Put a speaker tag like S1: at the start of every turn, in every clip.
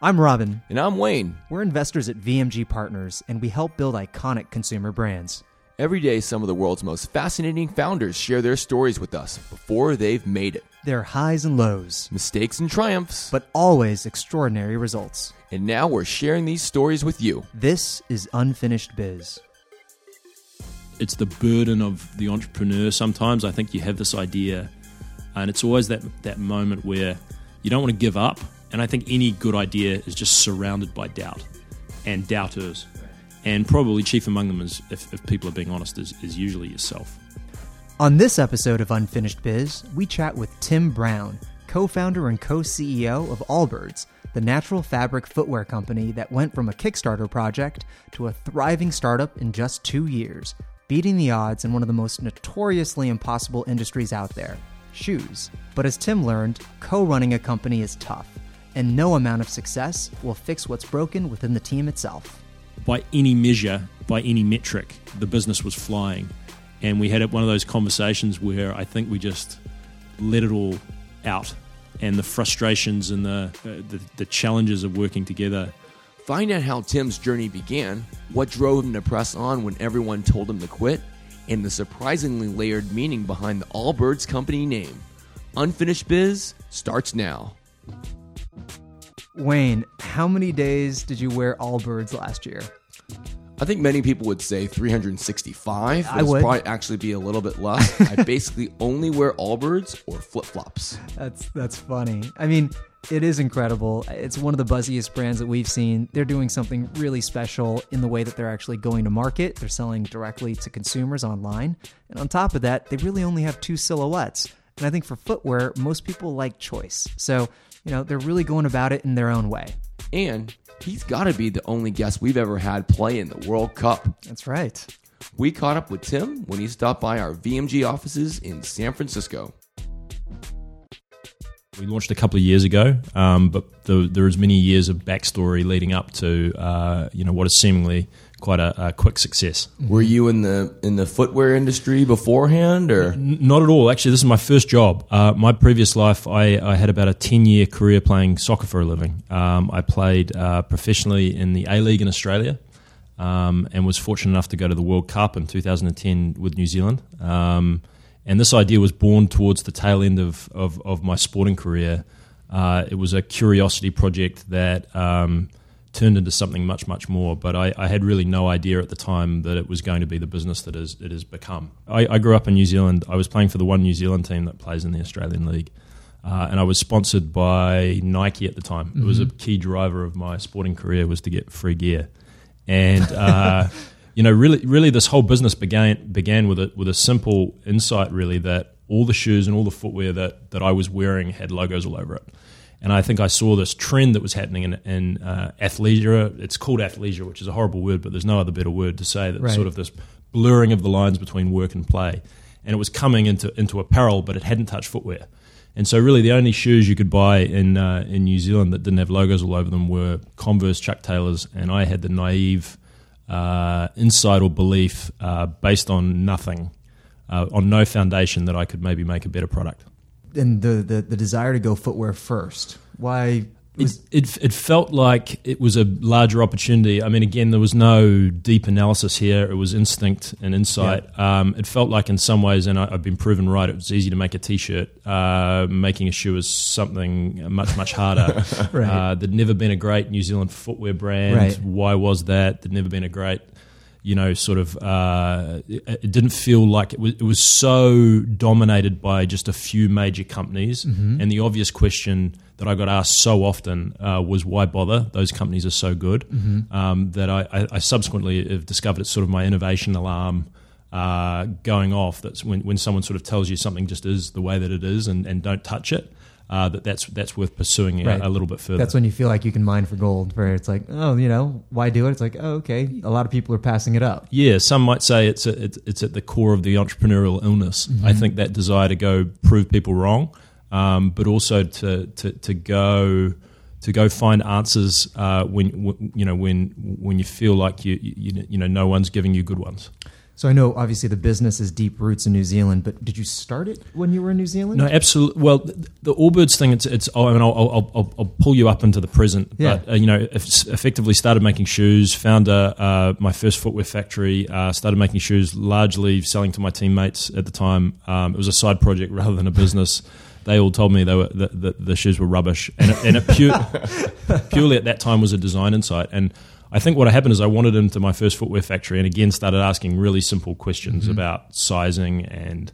S1: I'm Robin.
S2: And I'm Wayne.
S1: We're investors at VMG Partners, and we help build iconic consumer brands.
S2: Every day, some of the world's most fascinating founders share their stories with us before they've made it.
S1: Their highs and lows,
S2: mistakes and triumphs,
S1: but always extraordinary results.
S2: And now we're sharing these stories with you.
S1: This is Unfinished Biz.
S3: It's the burden of the entrepreneur. Sometimes I think you have this idea, and it's always that, that moment where you don't want to give up. And I think any good idea is just surrounded by doubt and doubters. And probably chief among them is, if, if people are being honest, is, is usually yourself.
S1: On this episode of Unfinished Biz, we chat with Tim Brown, co founder and co CEO of Allbirds, the natural fabric footwear company that went from a Kickstarter project to a thriving startup in just two years, beating the odds in one of the most notoriously impossible industries out there shoes. But as Tim learned, co running a company is tough, and no amount of success will fix what's broken within the team itself
S3: by any measure, by any metric, the business was flying. And we had one of those conversations where I think we just let it all out and the frustrations and the, uh, the, the challenges of working together.
S2: Find out how Tim's journey began, what drove him to press on when everyone told him to quit, and the surprisingly layered meaning behind the Allbirds company name. Unfinished Biz starts now.
S1: Wayne, how many days did you wear Allbirds last year?
S2: I think many people would say 365.
S1: I would
S2: probably actually be a little bit less. I basically only wear Allbirds or flip flops.
S1: That's that's funny. I mean, it is incredible. It's one of the buzziest brands that we've seen. They're doing something really special in the way that they're actually going to market. They're selling directly to consumers online, and on top of that, they really only have two silhouettes. And I think for footwear, most people like choice. So you know, they're really going about it in their own way.
S2: And he's got to be the only guest we've ever had play in the World Cup.
S1: That's right.
S2: We caught up with Tim when he stopped by our VMG offices in San Francisco.
S3: We launched a couple of years ago, um, but the, there is many years of backstory leading up to uh, you know what is seemingly quite a, a, quick success.
S2: Were you in the in the footwear industry beforehand, or
S3: N- not at all? Actually, this is my first job. Uh, my previous life, I, I, had about a ten year career playing soccer for a living. Um, I played uh, professionally in the A League in Australia, um, and was fortunate enough to go to the World Cup in 2010 with New Zealand. Um, and this idea was born towards the tail end of of, of my sporting career. Uh, it was a curiosity project that um, turned into something much, much more. But I, I, had really no idea at the time that it was going to be the business that is, it has become. I, I, grew up in New Zealand. I was playing for the one New Zealand team that plays in the Australian League. Uh, and I was sponsored by Nike at the time. Mm-hmm. It was a mm-hmm. key driver of my sporting career was to get free gear. And, uh, you know, really, really this whole business began, began with, a, with a simple insight, really, that all the shoes and all the footwear that, that I was wearing had logos all over it. And I think I saw this trend that was happening in, in uh, athleisure. It's called athleisure, which is a horrible word, but there's no other better word to say that right. sort of this blurring of the lines between work and play. And it was coming into, into apparel, but it hadn't touched footwear. And so, really, the only shoes you could buy in uh, in New Zealand that didn't have logos all over them were Converse, Chuck Taylors, and I had the naive uh, insight or belief uh, based on nothing, uh, on no foundation, that I could maybe make a better product
S1: and the, the, the desire to go footwear first. Why?
S3: Was- it, it, it felt like it was a larger opportunity. I mean, again, there was no deep analysis here. It was instinct and insight. Yeah. Um, it felt like, in some ways, and I, have been proven right. It was easy to make a T-shirt. Uh, making a shoe is something much much harder. right. uh, there'd never been a great New Zealand footwear brand. Right. Why was that? There'd never been a great you know, sort of, uh, it, it, didn't feel like it was, it was so dominated by just a few major companies. Mm-hmm. And the obvious question that I got asked so often uh, was, why bother? Those companies are so good. Mm-hmm. Um, that I, I, I, subsequently have discovered it's sort of my innovation alarm. Uh, going off that's when, when someone sort of tells you something just is the way that it is and, and don't touch it uh, that that's that's worth pursuing right. a, a, little bit further.
S1: That's when you feel like you can mine for gold. Where it's like, oh, you know, why do it? It's like, oh, okay. A lot of people are passing it up.
S3: Yeah, some might say it's a, it's, it's at the core of the entrepreneurial illness. Mm-hmm. I think that desire to go prove people wrong, um, but also to to to go to go find answers uh, when you know when when you feel like you, you you know no one's giving you good ones.
S1: So I know obviously the business has deep roots in New Zealand, but did you start it when you were in New Zealand?
S3: No, absolutely. Well, the, the Allbirds thing, it's, it's oh, I mean, I'll, I'll, I'll, I'll pull you up into the present.
S1: Yeah.
S3: But, uh, you know, eff- effectively started making shoes, found a, uh, my first footwear factory, uh, started making shoes, largely selling to my teammates at the time. Um, it was a side project rather than a business. They all told me they were that the, the shoes were rubbish, and it, and it pure, purely at that time was a design insight. And I think what happened is I wandered into my first footwear factory and again started asking really simple questions about sizing and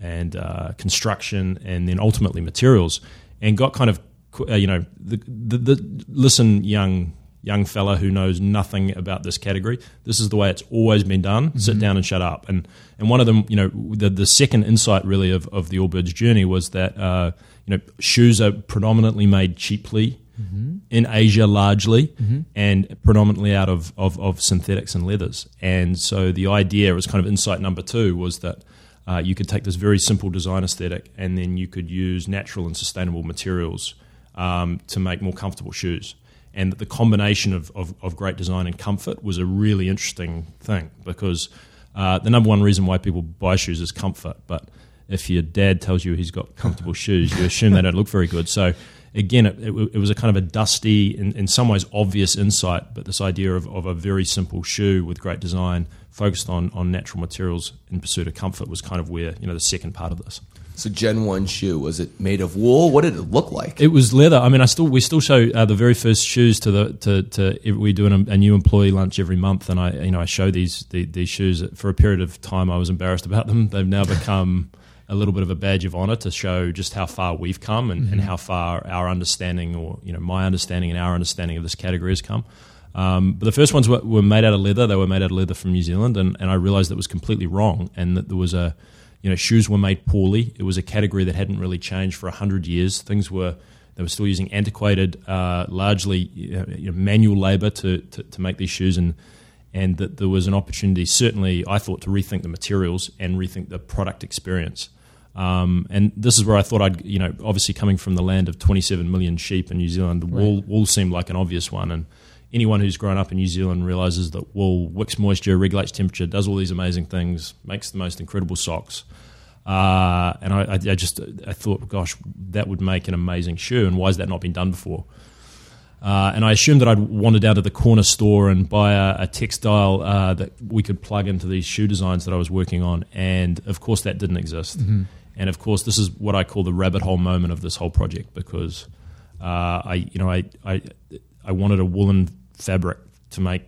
S3: and uh, construction and then ultimately materials, and got kind of uh, you know the, the, the listen young young fella who knows nothing about this category. This is the way it's always been done. Sit down and shut up. And and one of them, you know, the the second insight really of, of the Allbirds journey was that uh, you know shoes are predominantly made cheaply in Asia largely, and predominantly out of, of, of synthetics and leathers. And so the idea was kind of insight number two was that uh, you could take this very simple design aesthetic and then you could use natural and sustainable materials um, to make more comfortable shoes. And that the combination of, of, of great design and comfort was a really interesting thing because uh, the number one reason why people buy shoes is comfort. But if your dad tells you he's got comfortable shoes, you assume they don't look very good. So again, it, it, it was a kind of a dusty, in, in some ways obvious insight, but this idea of, of a very simple shoe with great design, focused on, on natural materials in pursuit of comfort, was kind of where you know the second part of this.
S2: So Gen One shoe was it made of wool? What did it look like?
S3: It was leather. I mean, I still we still show uh, the very first shoes to the to, to we do an, a new employee lunch every month, and I you know I show these the, these shoes for a period of time. I was embarrassed about them. They've now become a little bit of a badge of honor to show just how far we've come and, and how far our understanding, or you know, my understanding and our understanding of this category has come. Um, but the first ones were, were made out of leather. They were made out of leather from New Zealand, and, and I realized that was completely wrong, and that there was a, you know, shoes were made poorly. It was a category that hadn't really changed for hundred years. Things were they were still using antiquated, uh, largely you know, manual labor to, to, to make these shoes, and and that there was an opportunity, certainly, I thought, to rethink the materials and rethink the product experience. Um, and this is where I thought I'd, you know, obviously coming from the land of 27 million sheep in New Zealand, the wool, wool seemed like an obvious one. And anyone who's grown up in New Zealand realizes that wool wicks moisture, regulates temperature, does all these amazing things, makes the most incredible socks. Uh, and I, I, just I thought, gosh, that would make an amazing shoe. And why has that not been done before? Uh, and I assumed that I'd wander down to the corner store and buy a, a textile uh, that we could plug into these shoe designs that I was working on. And of course, that didn't exist. And of course, this is what I call the rabbit hole moment of this whole project because uh, I, you know, I, I, I wanted a woolen fabric to make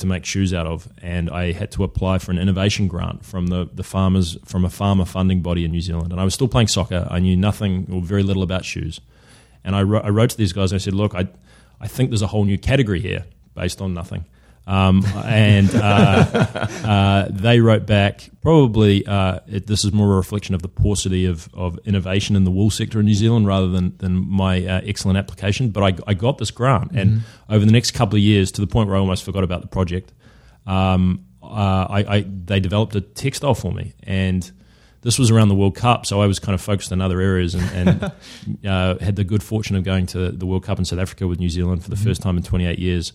S3: to make shoes out of, and I had to apply for an innovation grant from the, the farmers from a farmer funding body in New Zealand. And I was still playing soccer. I knew nothing or very little about shoes. And I wrote, I wrote to these guys and I said, "Look, I, I think there's a whole new category here based on nothing." Um, and uh, uh, they wrote back, probably uh, it, this is more a reflection of the paucity of, of innovation in the wool sector in New Zealand rather than, than my uh, excellent application. But I, I got this grant, and over the next couple of years, to the point where I almost forgot about the project, um, uh, I, I, they developed a textile for me. And this was around the World Cup, so I was kind of focused in other areas and, and uh, had the good fortune of going to the World Cup in South Africa with New Zealand for the first time in 28 years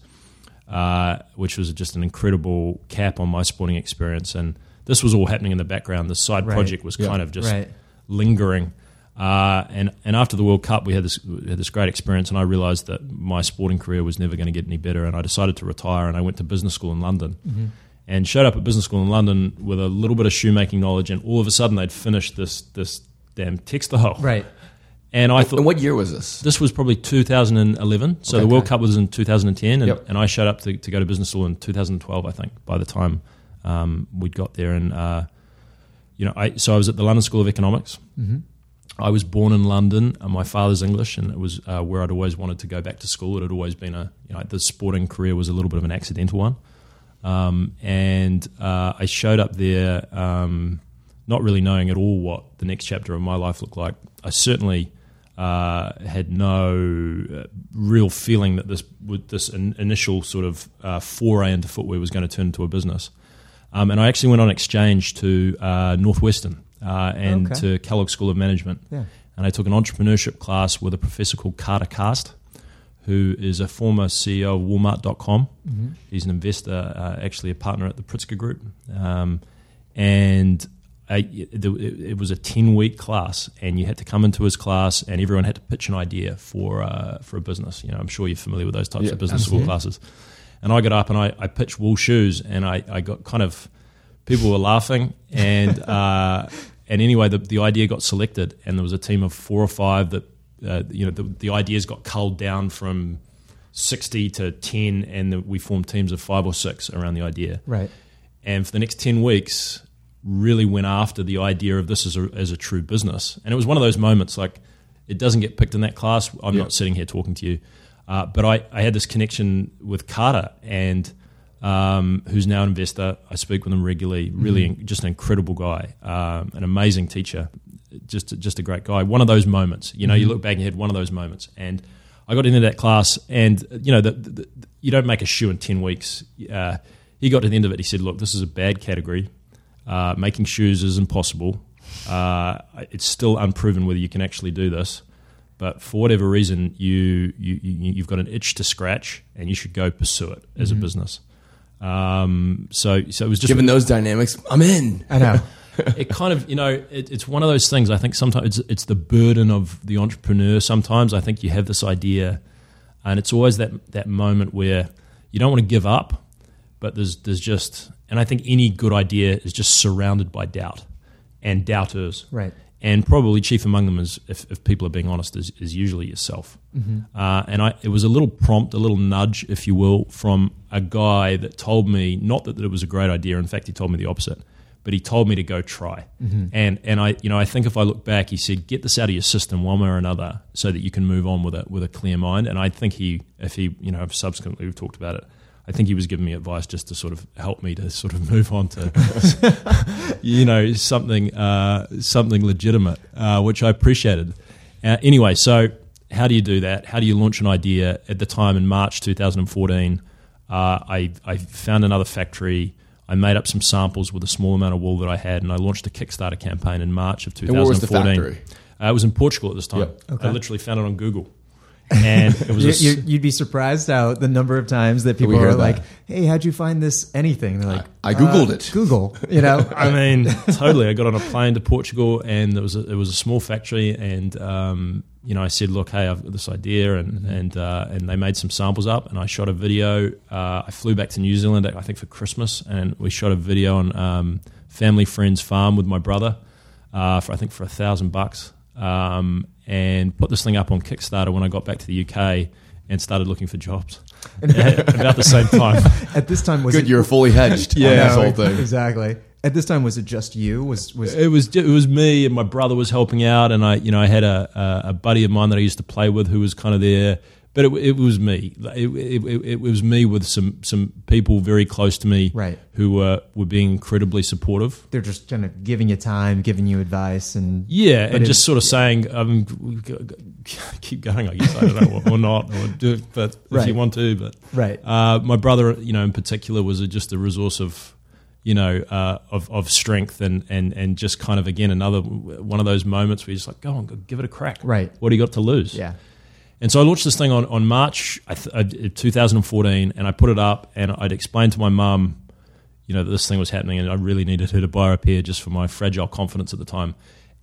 S3: uh, which was just an incredible cap on my sporting experience. And this was all happening in the background. The side
S1: Right.
S3: project was
S2: Yeah.
S3: kind of just
S1: Right.
S3: lingering. Uh, and and after the World Cup, we had this we had this great experience, and I realised that my sporting career was never going to get any better. And I decided to retire, and I went to business school in London, and showed up at business school in London with a little bit of shoemaking knowledge. And all of a sudden, they'd finished this this damn textile,
S1: Right.
S3: And I thought
S2: And what year was this?
S3: this was probably 2011. So
S2: Okay.
S3: the World Cup was in 2010, and,
S2: Yep.
S3: and I showed up to, to go to business school in 2012. I think by the time um, we'd got there, and uh, you know, I so I was at the London School of Economics.
S1: Mm-hmm.
S3: I was born in London. And my father's English, and it was uh, where I'd always wanted to go back to school. It had always been a you know the sporting career was a little bit of an accidental one, um, and uh, I showed up there um, not really knowing at all what the next chapter of my life looked like. I certainly uh, had no uh, real feeling that this would, this in, initial sort of uh, foray into footwear was going to turn into a business. Um, and I actually went on exchange to uh, Northwestern uh, and
S1: Okay.
S3: to Kellogg School of Management.
S1: Yeah.
S3: And I took an entrepreneurship class with a professor called Carter Cast, who is a former CEO of Walmart.com. He's an investor, uh, actually a partner at the Pritzker Group. Um, and It, it was a 10 week class, and you had to come into his class, and everyone had to pitch an idea for, uh, for a business. You know, I'm sure you're familiar with those types
S2: Yeah,
S3: of business school classes. And I got up and I, I pitched wool shoes, and I, I got kind of people were laughing, and uh, and anyway, the, the idea got selected, and there was a team of four or five that uh, you know the, the ideas got culled down from sixty to ten, and the, we formed teams of five or six around the idea.
S1: Right.
S3: And for the next ten weeks, really went after the idea of this as a, as a true business, and it was one of those moments like it doesn't get picked in that class. I'm
S2: Yeah.
S3: not sitting here talking to you, uh, but I, I had this connection with Carter and um, who's now an investor. I speak with him regularly. Really, in- just an incredible guy, um, an amazing teacher, just just a great guy. One of those moments, you know, you look back and you had one of those moments, and I got into that class, and you know, the, the, the- you don't make a shoe in ten weeks. Uh, he got to the end of it. He said, "Look, this is a bad category. Uh, making shoes is impossible. Uh, it's still unproven whether you can actually do this." But for whatever reason, you, you, you you've got an itch to scratch, and you should go pursue it as a business. Um, so, so it was just
S2: Given those dynamics, I'm in.
S1: I know.
S3: it kind of you know it, it's one of those things. I think sometimes it's, it's the burden of the entrepreneur. Sometimes I think you have this idea, and it's always that that moment where you don't want to give up, but there's there's just and I think any good idea is just surrounded by doubt and doubters.
S1: Right.
S3: And probably chief among them is, if, if people are being honest, is, is usually yourself. Uh, and I, it was a little prompt, a little nudge, if you will, from a guy that told me not that, that it was a great idea. In fact, he told me the opposite. But he told me to go try. And and I you know I think if I look back, he said get this out of your system one way or another, so that you can move on with it with a clear mind. And I think he if he you know subsequently we've talked about it. I think he was giving me advice just to sort of help me to sort of move on to you know something uh, something legitimate, uh, which I appreciated. Uh, anyway, so how do you do that? How do you launch an idea? At the time in March 2014, uh, I, I found another factory. I made up some samples with a small amount of wool that I had, and I launched a Kickstarter campaign in March of
S2: And where
S3: 2014.
S2: was the factory?
S3: Uh, it was in Portugal at this time.
S2: Yep.
S1: Okay.
S3: I literally found it on Google, and it was
S1: You,
S3: s-
S1: you, you'd be surprised how the number of times that people
S2: hear
S1: are like, "Hey, how'd you find this anything?" They're like,
S2: I- I Googled
S1: "Uh,
S2: it."
S1: Google, you know.
S3: I mean, totally. I got on a plane to Portugal, and there was a, it was a small factory, and um, you know, I said, "Look, hey, I've got this idea," and and uh, and they made some samples up, and I shot a video. Uh, I flew back to New Zealand, I think, for Christmas, and we shot a video on um, family friend's farm with my brother uh, for I think for a thousand bucks, um, and put this thing up on Kickstarter when I got back to the UK. And started looking for jobs about the same time.
S1: At this time, was
S2: Good,
S1: it,
S2: you're fully hedged on
S1: Yeah,
S2: this whole thing.
S1: Exactly. At this time, was it just you? Was was
S3: It was it was me and my brother was helping out, and I you know I had a, a, a buddy of mine that I used to play with who was kind of there, but it, it was me. It, it, it, was me with some some people very close to me,
S1: Right.
S3: Who were were being incredibly supportive.
S1: they're just kind of giving you time, giving you advice, and
S3: Yeah, and just sort of saying, um, keep going. I guess I don't know, or, or not, or do it, but if
S1: Right.
S3: you want to, but
S1: right,
S3: uh, my brother, you know, in particular, was a, just a resource of, you know, uh, of of strength and and and just kind of again another one of those moments where you're just like, go on, go, give it a crack.
S1: Right.
S3: What do you got to lose?
S1: yeah,
S3: And so I launched this thing on on March I th- uh, 2014, and I put it up, and I'd explained to my mum, you know, that this thing was happening, and I really needed her to buy a pair just for my fragile confidence at the time.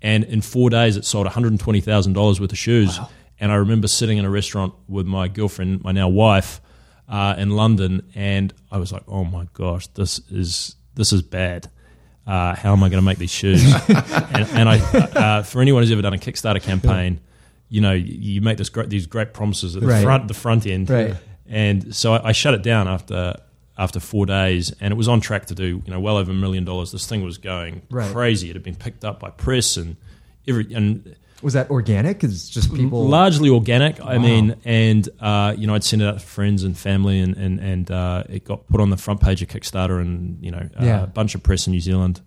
S3: And in four days, it sold one hundred twenty thousand dollars worth of shoes. And I remember sitting in a restaurant with my girlfriend, my now wife, uh, in London, and I was like, "Oh my gosh, this is this is bad." Uh, how am I going to make these shoes? and, and I, uh, for anyone who's ever done a Kickstarter campaign, you know, you, you make this great, these great promises at the
S1: Right.
S3: front, the front end,
S1: Right.
S3: and so I, I shut it down after after four days, and it was on track to do you know well over a million dollars. This thing was going
S1: Right.
S3: crazy. It had been picked up by press and every and
S1: was that organic? It's just people.
S3: largely organic. I mean, and uh, you know, I'd send it out to friends and family, and and and uh, it got put on the front page of Kickstarter, and you know, uh,
S1: Yeah.
S3: a bunch of press in New Zealand.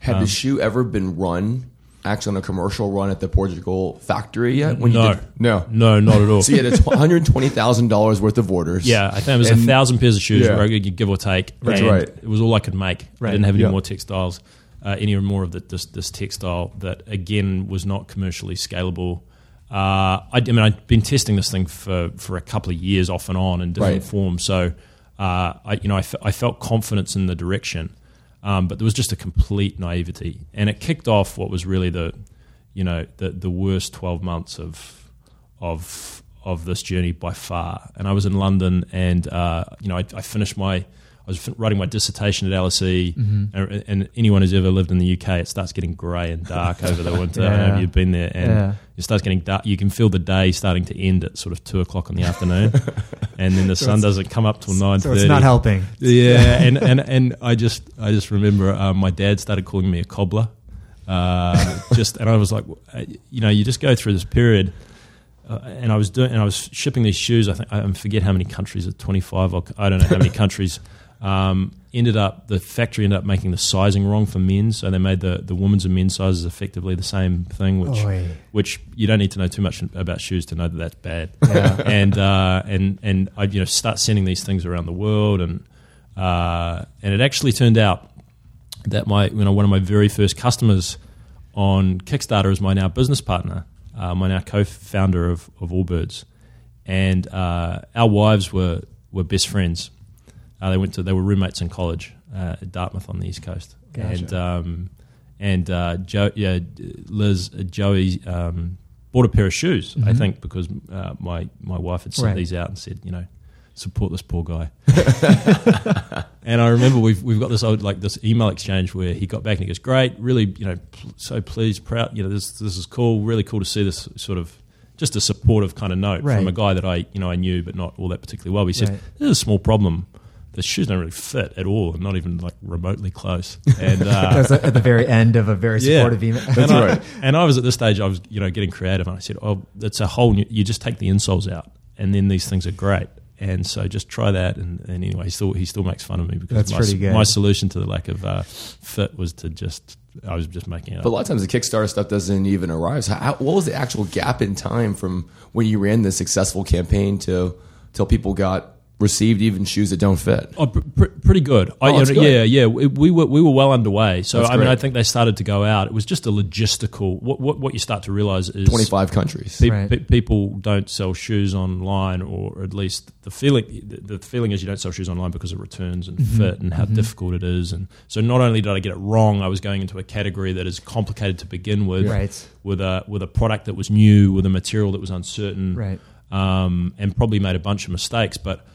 S2: Had
S3: Um,
S2: the shoe ever been run, actually on a commercial run at the Portugal factory yet? When
S3: No.
S2: You did, no.
S3: No, not at all.
S2: So you had a $120,000 worth of orders.
S3: Yeah, I think it was
S2: And-
S3: a thousand pairs of shoes,
S2: Yeah.
S3: give or take.
S2: That's right.
S3: It was all I could make.
S1: Right.
S3: I didn't have any more textiles, uh, any more of the, this, this textile that again was not commercially scalable. uh, I, I mean, I'd been testing this thing for, for a couple of years off and on in different
S2: Right.
S3: forms. So, uh, I, you know, I, fe- I felt confidence in the direction, um, but there was just a complete naivety, and it kicked off what was really the, you know, the the worst twelve months of of of this journey by far. And I was in London, and uh, you know, I, I finished my. I was writing my dissertation at LSE, and, and anyone who's ever lived in the UK, it starts getting grey and dark over the winter. I don't know if you've been there, and
S1: Yeah.
S3: it starts getting dark. You can feel the day starting to end at sort of two o'clock in the afternoon, and then the sun doesn't come up till nine
S1: So it's not helping.
S3: Yeah, and, and, and I just I just remember um, my dad started calling me a cobbler, uh, just and I was like, uh, you know, you just go through this period, uh, and I was doing and I was shipping these shoes. I think I forget how many countries, at twenty five I don't know how many countries. Um, ended up the factory ended up making the sizing wrong for men's, so they made the the women's and men's sizes effectively the same thing, which
S1: Oy.
S3: which you don't need to know too much about shoes to know that that's bad
S1: Yeah.
S3: and uh, and and I you know start sending these things around the world, and uh, and it actually turned out that my you know one of my very first customers on Kickstarter is my now business partner, uh, my now co-founder of of Allbirds, and uh, our wives were were best friends. Uh, they went to they were roommates in college uh, at Dartmouth on the east coast,
S1: Gotcha.
S3: and um, and uh, Joe, yeah, Liz, uh, Joey um, bought a pair of shoes. I
S1: Mhm.
S3: think because uh, my my wife had sent
S1: Right.
S3: these out and said, you know, support this poor guy. and I remember we've we've got this old like this email exchange where he got back and he goes, great, really, you know, pl- so pleased, proud, you know, this this is cool, really cool to see this sort of. Just a supportive kind of note
S1: Right.
S3: from a guy that I, you know, I knew but not all that particularly well. He said,
S1: Right.
S3: "There's a small problem. The shoes don't really fit at all, not even like remotely close." And uh,
S1: at the very end of a very
S3: Yeah.
S1: supportive email.
S3: and I, and I was at this stage, I was you know getting creative, and I said, "Oh, it's a whole new. You just take the insoles out, and then these things are great." And so just try that. And, and anyway, he still he still makes fun of me because
S1: That's
S3: my,
S1: pretty good.
S3: my solution to the lack of uh, fit was to just I was just making it
S2: But a lot of times the Kickstarter stuff doesn't even arrive. How, how- what was the actual gap in time from when you ran this successful campaign to till people got received even shoes that don't fit?
S3: Oh, pr- pr- pretty good. I,
S2: Oh, that's
S3: you know,
S2: good.
S3: Yeah, yeah. We, we were we were well underway. So
S2: That's
S3: I mean,
S2: great.
S3: I think they started to go out. It was just a logistical. What what, what you start to realize is
S2: Twenty five countries.
S3: Pe-
S1: Right.
S3: pe- people don't sell shoes online, or at least the feeling the, the feeling is you don't sell shoes online because of returns and fit and how difficult it is. And so, not only did I get it wrong, I was going into a category that is complicated to begin with,
S1: Right.
S3: with a with a product that was new, with a material that was uncertain,
S1: Right.
S3: um, and probably made a bunch of mistakes. But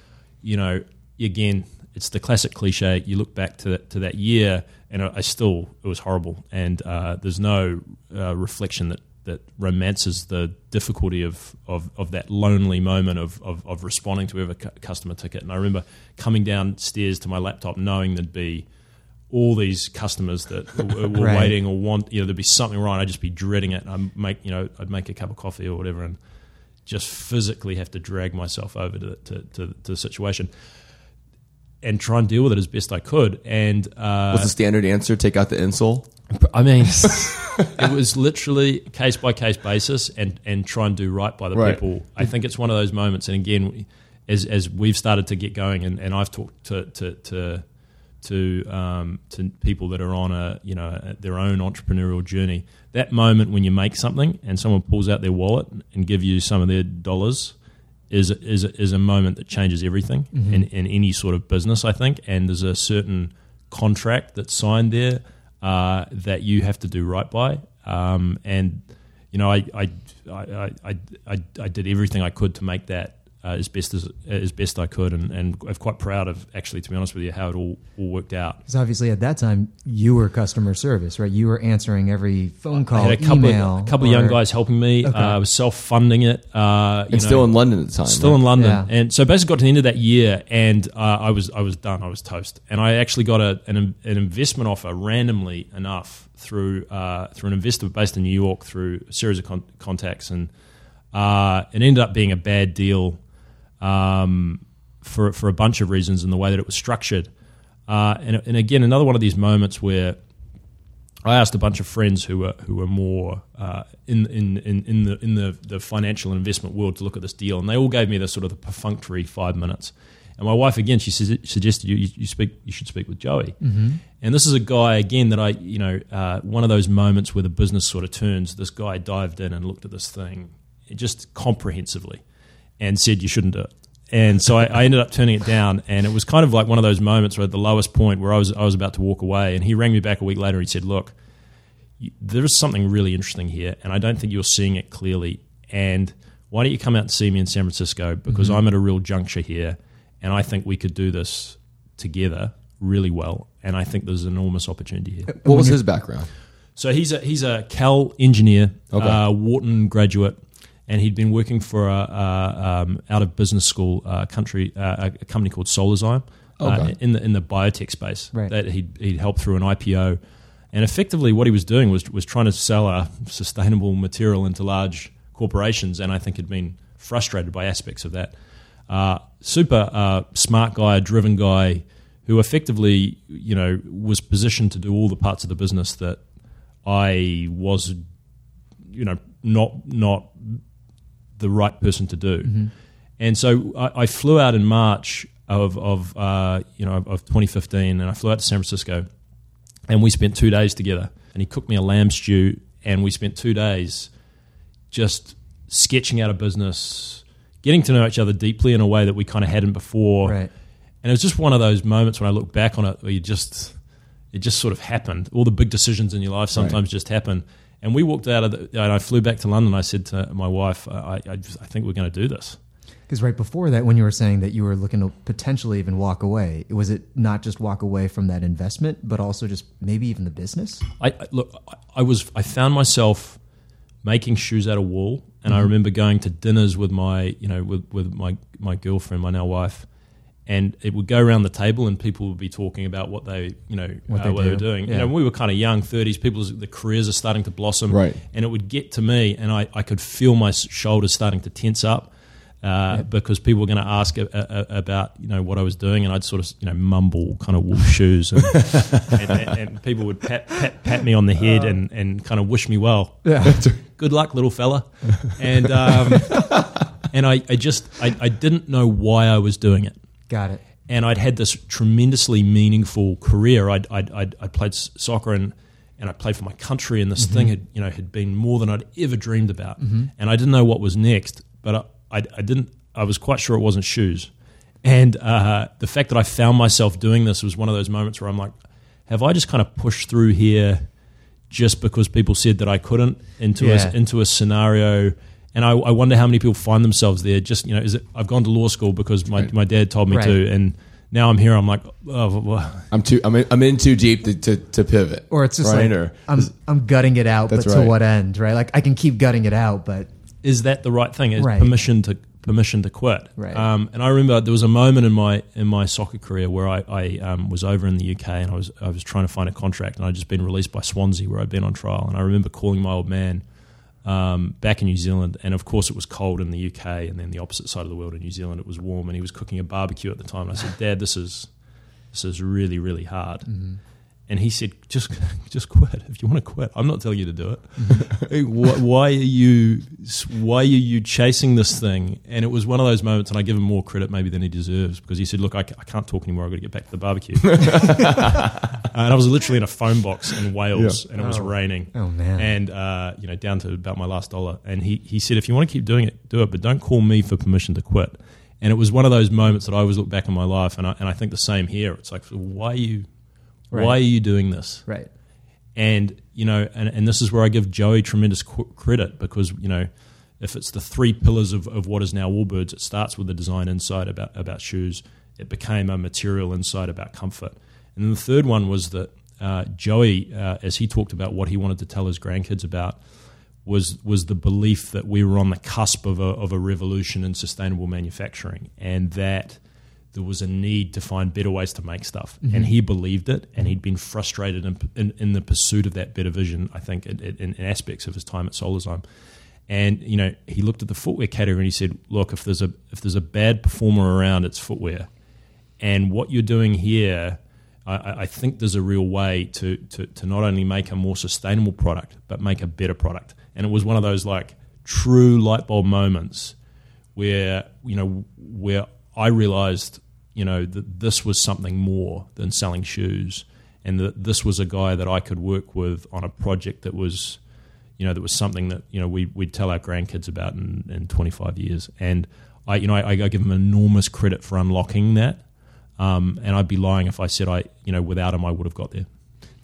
S3: you know, again, it's the classic cliche. You look back to that, to that year, and I I still it was horrible. And uh, there's no uh, reflection that that romances the difficulty of, of, of that lonely moment of, of, of responding to every customer ticket. And I remember coming downstairs to my laptop knowing there'd be all these customers that were, were
S1: Right.
S3: waiting or want you know there'd be something wrong. I'd just be dreading it. I'd make you know I'd make a cup of coffee or whatever and just physically have to drag myself over to, to, to, to the situation and try and deal with it as best I could. And uh,
S2: What's the standard answer? Take out the insole.
S3: I mean, it was literally case by case basis, and and try and do right by the
S2: Right.
S3: people. I think it's one of those moments, and again, as as we've started to get going, and, and I've talked to to to to, um, to people that are on a you know their own entrepreneurial journey. That moment when you make something and someone pulls out their wallet and give you some of their dollars is is is a moment that changes everything in, in any sort of business. I think, and there's a certain contract that's signed there uh, that you have to do right by. Um, and you know, I I, I, I I I did everything I could to make that uh, as best as as best I could, and, and I'm quite proud of actually, to be honest with you, how it all, all worked out.
S1: Because obviously at that time you were customer service, right? You were answering every phone call,
S3: I had a couple
S1: email,
S3: of, a couple of young guys helping me.
S1: Okay.
S3: Uh, I was self funding it. Uh, you
S2: And
S3: know,
S2: still in London at the time.
S3: still
S2: right?
S3: in London,
S1: Yeah.
S3: and so basically got to the end of that year, and uh, I was I was done. I was toast, and I actually got a, an, an investment offer randomly enough through uh, through an investor based in New York through a series of con- contacts, and uh, it ended up being a bad deal um, for for a bunch of reasons in the way that it was structured, uh, and and again another one of these moments where I asked a bunch of friends who were who were more uh, in, in in in the in the, the financial and investment world to look at this deal, and they all gave me the sort of the perfunctory five minutes. And my wife again, she su- suggested you, you speak you should speak with Joey. Mm-hmm. And this is a guy again that I you know uh, one of those moments where the business sort of turns. This guy dived in and looked at this thing just comprehensively, and said you shouldn't do it. And so I, I ended up turning it down, and it was kind of like one of those moments where at the lowest point where I was I was about to walk away, and he rang me back a week later. and He said, "Look, there is something really interesting here, and I don't think you're seeing it clearly. And why don't you come out and see me in San Francisco? Because I'm at a real juncture here, and I think we could do this together really well. And I think there's an enormous opportunity here.
S2: What was his background?
S3: So he's a he's a Cal engineer,
S2: Okay.
S3: uh, Wharton graduate, and he'd been working for a, a um, out of business school uh, country uh, a company called Solazyme uh, in the in the biotech space.
S1: Right.
S3: That he'd he'd helped through an IPO, and effectively what he was doing was was trying to sell a sustainable material into large corporations, and I think had been frustrated by aspects of that. Uh, super uh, smart guy, a driven guy, who effectively, you know, was positioned to do all the parts of the business that I was, you know, not not the right person to do. And so I, I flew out in March of of uh, you know of 2015, and I flew out to San Francisco, and we spent two days together. And he cooked me a lamb stew, and we spent two days just sketching out a business, getting to know each other deeply in a way that we kind of hadn't before.
S1: Right.
S3: And it was just one of those moments when I look back on it where you just, it just sort of happened. All the big decisions in your life sometimes just happen. And we walked out of the, and I flew back to London. I said to my wife, I, I, just, I think we're going to do this.
S1: Because right before that, when you were saying that you were looking to potentially even walk away, was it not just walk away from that investment, but also just maybe even the business?
S3: I, I look, I, I was, I found myself making shoes out of wool, and I mm-hmm. remember going to dinners with my, you know, with, with my my girlfriend, my now wife, and it would go around the table, and people would be talking about what they, you know,
S1: What
S3: uh,
S1: they
S3: what they were doing.
S1: Yeah.
S3: You know, we were kind of young, thirties. People's the careers are starting to blossom,
S2: Right.
S3: And it would get to me, and I, I could feel my shoulders starting to tense up. Uh, Because people were going to ask a, a, a- about you know what I was doing, and I'd sort of you know mumble kind of wool shoes, and, and, and, and people would pat, pat pat me on the head and, and kind of wish me well.
S1: Yeah.
S3: Good luck, little fella. And um, and I, I just I, I didn't know why I was doing it
S1: Got it.
S3: and I'd had this tremendously meaningful career. I'd, I'd, I'd, I'd played soccer and, and I played for my country, and this thing had you know had been more than I'd ever dreamed about. And I didn't know what was next, but I, I, I didn't. I was quite sure it wasn't shoes. And uh, the fact that I found myself doing this was one of those moments where I'm like, have I just kind of pushed through here just because people said that I couldn't into
S1: Yeah.
S3: a, into a scenario? And I, I wonder how many people find themselves there. Just you know, is it? I've gone to law school because my, my dad told me
S1: Right.
S3: to, and now I'm here. I'm like, oh, well,
S2: I'm too. I'm in, I'm in too deep to, to, to pivot.
S1: Or it's just
S2: right?
S1: like
S2: Or-
S1: I'm I'm gutting it out, but
S2: That's
S1: to
S2: right.
S1: what end, right? Like I can keep gutting it out, but
S3: is that the right thing? Is
S1: Right.
S3: permission to permission to quit?
S1: Right.
S3: Um, and I remember there was a moment in my in my soccer career where I, I um, was over in the UK and I was I was trying to find a contract and I'd just been released by Swansea where I'd been on trial and I remember calling my old man um, back in New Zealand. And of course it was cold in the UK and then the opposite side of the world in New Zealand. It was warm and he was cooking a barbecue at the time. And I said Dad this is this is really really hard. And he said, "Just, just quit. If you want to quit, I'm not telling you to do it. Hey, wh- why are you, why are you chasing this thing?" And it was one of those moments, and I give him more credit maybe than he deserves because he said, "Look, I, I can't talk anymore. I've got to get back to the barbecue." and I was literally in a phone box in Wales, and it was
S1: Oh.
S3: raining.
S1: Oh, man.
S3: And uh, you know, down to about my last dollar. And he he said, "If you want to keep doing it, do it, but don't call me for permission to quit." And it was one of those moments that I always look back in my life, and I, and I think the same here. It's like, why are you,
S1: Right.
S3: why are you doing this?
S1: right.
S3: And you know, and, and this is where I give Joey tremendous qu- credit because you know, if it's the three pillars of, of what is now Allbirds, it starts with the design insight about about shoes. It became a material insight about comfort, and then the third one was that uh, Joey, uh, as he talked about what he wanted to tell his grandkids about, was was the belief that we were on the cusp of a, of a revolution in sustainable manufacturing, and that there was a need to find better ways to make stuff. Mm-hmm. And he believed it, and he'd been frustrated in, in, in the pursuit of that better vision. I think in, in, in aspects of his time at Solazyme. And you know, he looked at the footwear category and he said, "Look, if there's a if there's a bad performer around, it's footwear. And what you're doing here." I- I, I think there's a real way to, to, to not only make a more sustainable product, but make a better product. And it was one of those like true light bulb moments where you know where I realized you know that this was something more than selling shoes, and that this was a guy that I could work with on a project that was you know, that was something that you know we we'd tell our grandkids about in, in 25 years. And I, you know, I, I give him enormous credit for unlocking that. Um, and I'd be lying if I said I, you know, without him I would have got there.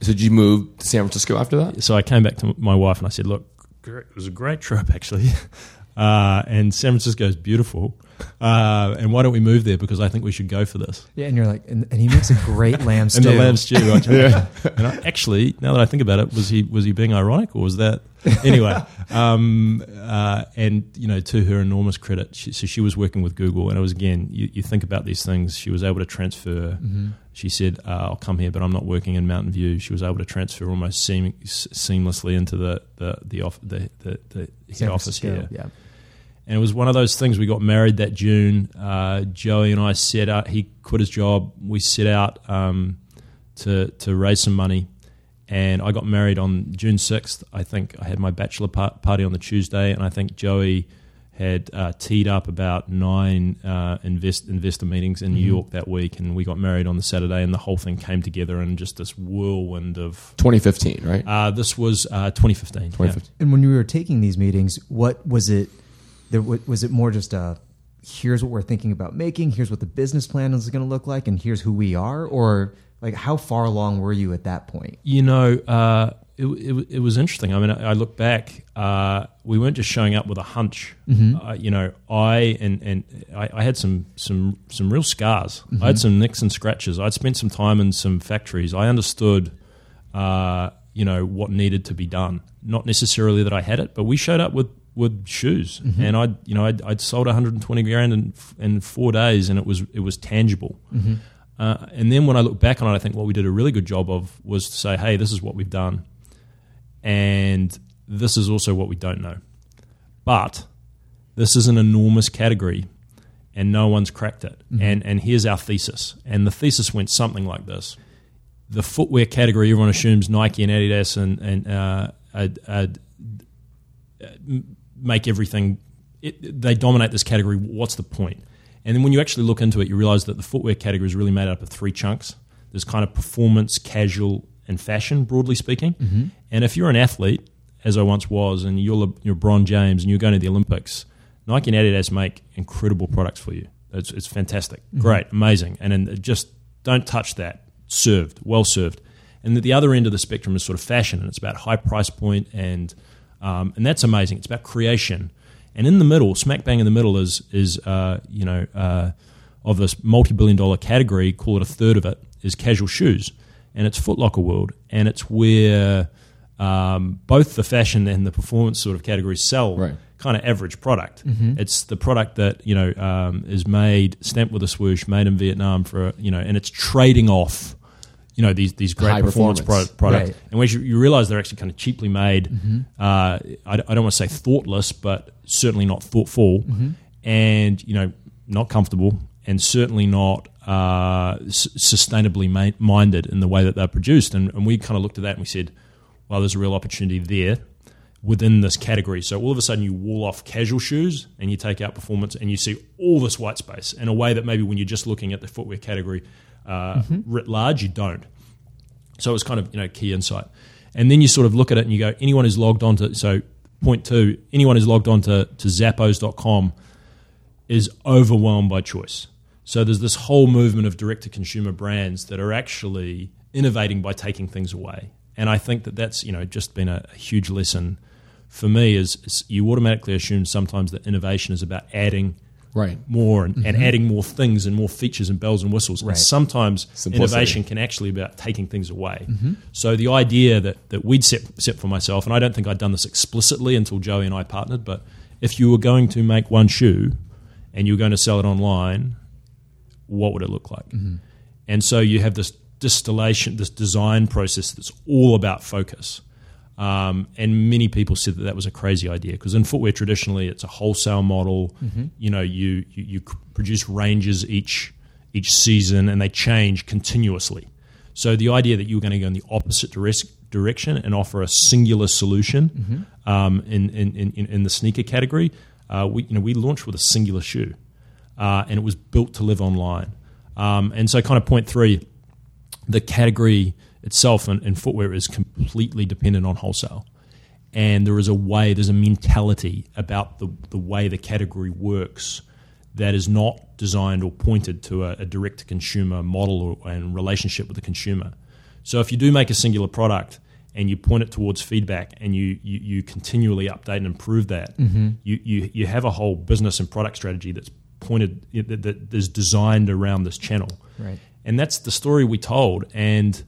S2: So did you move to San Francisco after that?
S3: So I came back to my wife and I said, "Look, it was a great trip actually, uh, and San Francisco is beautiful." Uh, and why don't we move there? Because I think we should go for this.
S1: Yeah, and you're like, and, and he makes a great lamb stew.
S3: And the lamb stew. yeah. And I, actually, now that I think about it, was he was he being ironic or was that anyway? Um, uh, and you know, to her enormous credit, she, so she was working with Google, and it was again, you, you think about these things. She was able to transfer. Mm-hmm. She said, uh, "I'll come here, but I'm not working in Mountain View." She was able to transfer almost seam, seamlessly into the the the, off, the, the, the head office here.
S1: Yeah.
S3: And it was one of those things. We got married that June. Uh, Joey and I set out. He quit his job. We set out um, to to raise some money, and I got married on June sixth. I think I had my bachelor party on the Tuesday, and I think Joey had uh, teed up about nine uh, invest, investor meetings in New mm-hmm. York that week, and we got married on the Saturday, and the whole thing came together in just this whirlwind of
S2: 2015, right?
S3: Uh, this was 2015. Uh,
S2: 2015.
S1: Yeah. And when you were taking these meetings, what was it? There was it more just a here's what we're thinking about making, here's what the business plan is going to look like, and here's who we are, or like how far along were you at that point?
S3: You know, uh, it, it, it, was interesting. I mean, I, I look back, uh, we weren't just showing up with a hunch. Mm-hmm. Uh, you know, I and and I, I, had some some some real scars. Mm-hmm. I had some nicks and scratches. I'd spent some time in some factories. I understood. Uh, you know what needed to be done. Not necessarily that I had it, but we showed up with with shoes, mm-hmm. and I, you know, I'd, I'd, sold 120 grand in, in four days, and it was it was tangible. Mm-hmm. Uh, and then when I look back on it, I think what we did a really good job of was to say, hey, this is what we've done, and this is also what we don't know. But this is an enormous category, and no one's cracked it. Mm-hmm. And and here's our thesis, and the thesis went something like this: the footwear category, everyone assumes Nike and Adidas and and uh, are, are, make everything. It, they dominate this category. What's the point? And then when you actually look into it, you realize that the footwear category is really made up of three chunks. There's kind of performance, casual, and fashion, broadly speaking. Mm-hmm. And if you're an athlete, as I once was, and you're, Le- you're Bron James and you're going to the Olympics, Nike and Adidas make incredible products for you. It's, it's fantastic, mm-hmm. great, amazing. And then just don't touch that. Served, well served. And the other end of the spectrum is sort of fashion, and it's about high price point and – um, and that's amazing. It's about creation. And in the middle, smack bang in the middle, is is uh, you know uh, of this multi-billion dollar category. Call it a third of it is casual shoes, and it's Footlocker world, and it's where um, both the fashion and the performance sort of categories sell right. kind of average product. Mm-hmm. It's the product that you know um, is made stamped with a swoosh, made in Vietnam for you know, and it's trading off you know these these great
S2: High
S3: performance,
S2: performance.
S3: Pro- products, right. and when you, you, realize they're actually kind of cheaply made, mm-hmm. uh, I, I, don't want to say thoughtless, but certainly not thoughtful, mm-hmm. and you know not comfortable, and certainly not uh, s- sustainably ma- minded in the way that they're produced. And, and we kind of looked at that and we said, well, there's a real opportunity there within this category. So all of a sudden you wall off casual shoes and you take out performance and you see all this white space in a way that maybe when you're just looking at the footwear category uh, mm-hmm. writ large, you don't. So it's kind of you know key insight. And then you sort of look at it and you go, anyone who's logged on to so point two, anyone who's logged on to, to zappos.com is overwhelmed by choice. So there's this whole movement of direct to consumer brands that are actually innovating by taking things away. And I think that that's you know just been a, a huge lesson for me is, is you automatically assume sometimes that innovation is about adding
S2: right
S3: more and, mm-hmm. and, adding more things and more features and bells and whistles right. and sometimes Simplicity. innovation can actually be about taking things away mm-hmm. so the idea that, that we'd set, set for myself and i don't think i'd done this explicitly until joey and i partnered but if you were going to make one shoe and you were going to sell it online what would it look like mm-hmm. and so you have this distillation this design process that's all about focus um, and many people said that that was a crazy idea because in footwear traditionally it's a wholesale model. Mm-hmm. You know, you, you, you produce ranges each each season and they change continuously. So the idea that you were going to go in the opposite direction and offer a singular solution mm-hmm. um, in, in, in, in, the sneaker category, uh, we you know we launched with a singular shoe, uh, and it was built to live online. Um, and so, kind of point three, the category itself and, and footwear is completely dependent on wholesale. and there is a way, there's a mentality about the, the way the category works that is not designed or pointed to a, a direct to consumer model or, and relationship with the consumer. So if you do make a singular product and you point it towards feedback and you, you, you continually update and improve that,
S1: Mm-hmm.
S3: you, you, you have a whole business and product strategy that's pointed, that, that is designed around this channel.
S1: Right.
S3: And that's the story we told. And,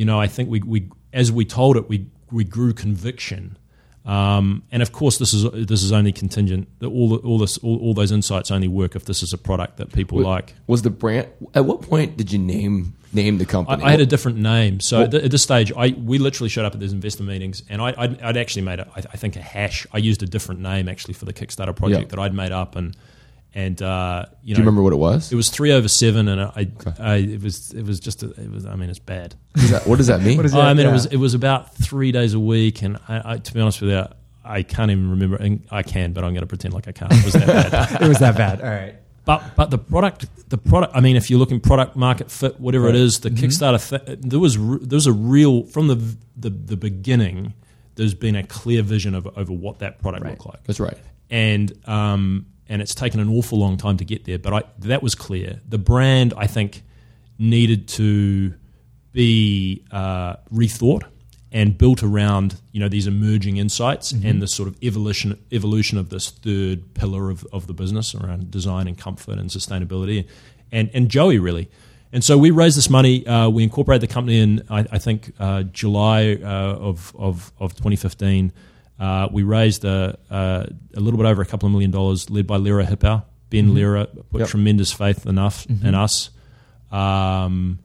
S3: you know, I think we, we as we told it, we, we grew conviction. Um, and of course, this is this is only contingent. All the, all this all, all those insights only work if this is a product that people like.
S2: Was the brand? At what point did you name name the
S3: I,
S2: company?
S3: I had a different name. So th- at this stage, I we literally showed up at these investor meetings, and I, I'd, I'd actually made, a, I, I think, a hash. I used a different name actually for the Kickstarter project
S2: Yeah.
S3: that I'd made up, and and uh, you
S2: Do you remember what it was?
S3: It was three over seven, and I, I it was it was just a, it was. I mean, it's bad.
S2: What does that, what does that mean?
S1: What is
S3: Oh, I mean,
S1: Yeah.
S3: it was it was about three days a week, and I, I, to be honest with you, I can't even remember. And I can, but I'm going to pretend like I can't. It was that bad.
S1: it was that bad. All right.
S3: But but the product, the product. I mean, if you're looking product market fit, whatever it
S2: Right.
S3: is, the Kickstarter. Th- there was re- there was a real from the the the beginning. There's been a clear vision of over what that product
S1: Right.
S3: looked like
S2: That's right.
S3: and um, and it's taken an awful long time to get there. But I, that was clear. The brand, I think, needed to be uh, rethought and built around you know these emerging insights and the sort of evolution evolution of this third pillar of, of the business around design and comfort and sustainability, and and Joey really. And so we raised this money. Uh, we incorporated the company in, I, I think, uh, July uh, of, of, of 2015. Uh, we raised a, a, a little bit over a couple of million dollars, led by Lerer Hippeau. Ben Lerer put
S2: Yep.
S3: tremendous faith in us. In us. Um,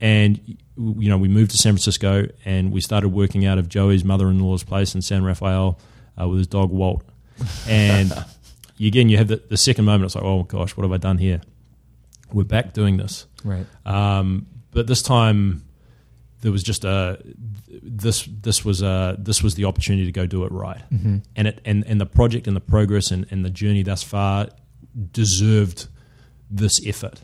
S3: and you know, we moved to San Francisco and we started working out of Joey's mother-in-law's place in San Rafael uh, with his dog Walt. And you, again, you have the, the second moment. It's like, oh gosh, what have I done here? We're back doing this.
S1: Right.
S3: Um, but this time, there was just a this this was a this was the opportunity to go do it right,
S1: Mm-hmm.
S3: and it and, and the project and the progress and, and the journey thus far deserved this effort.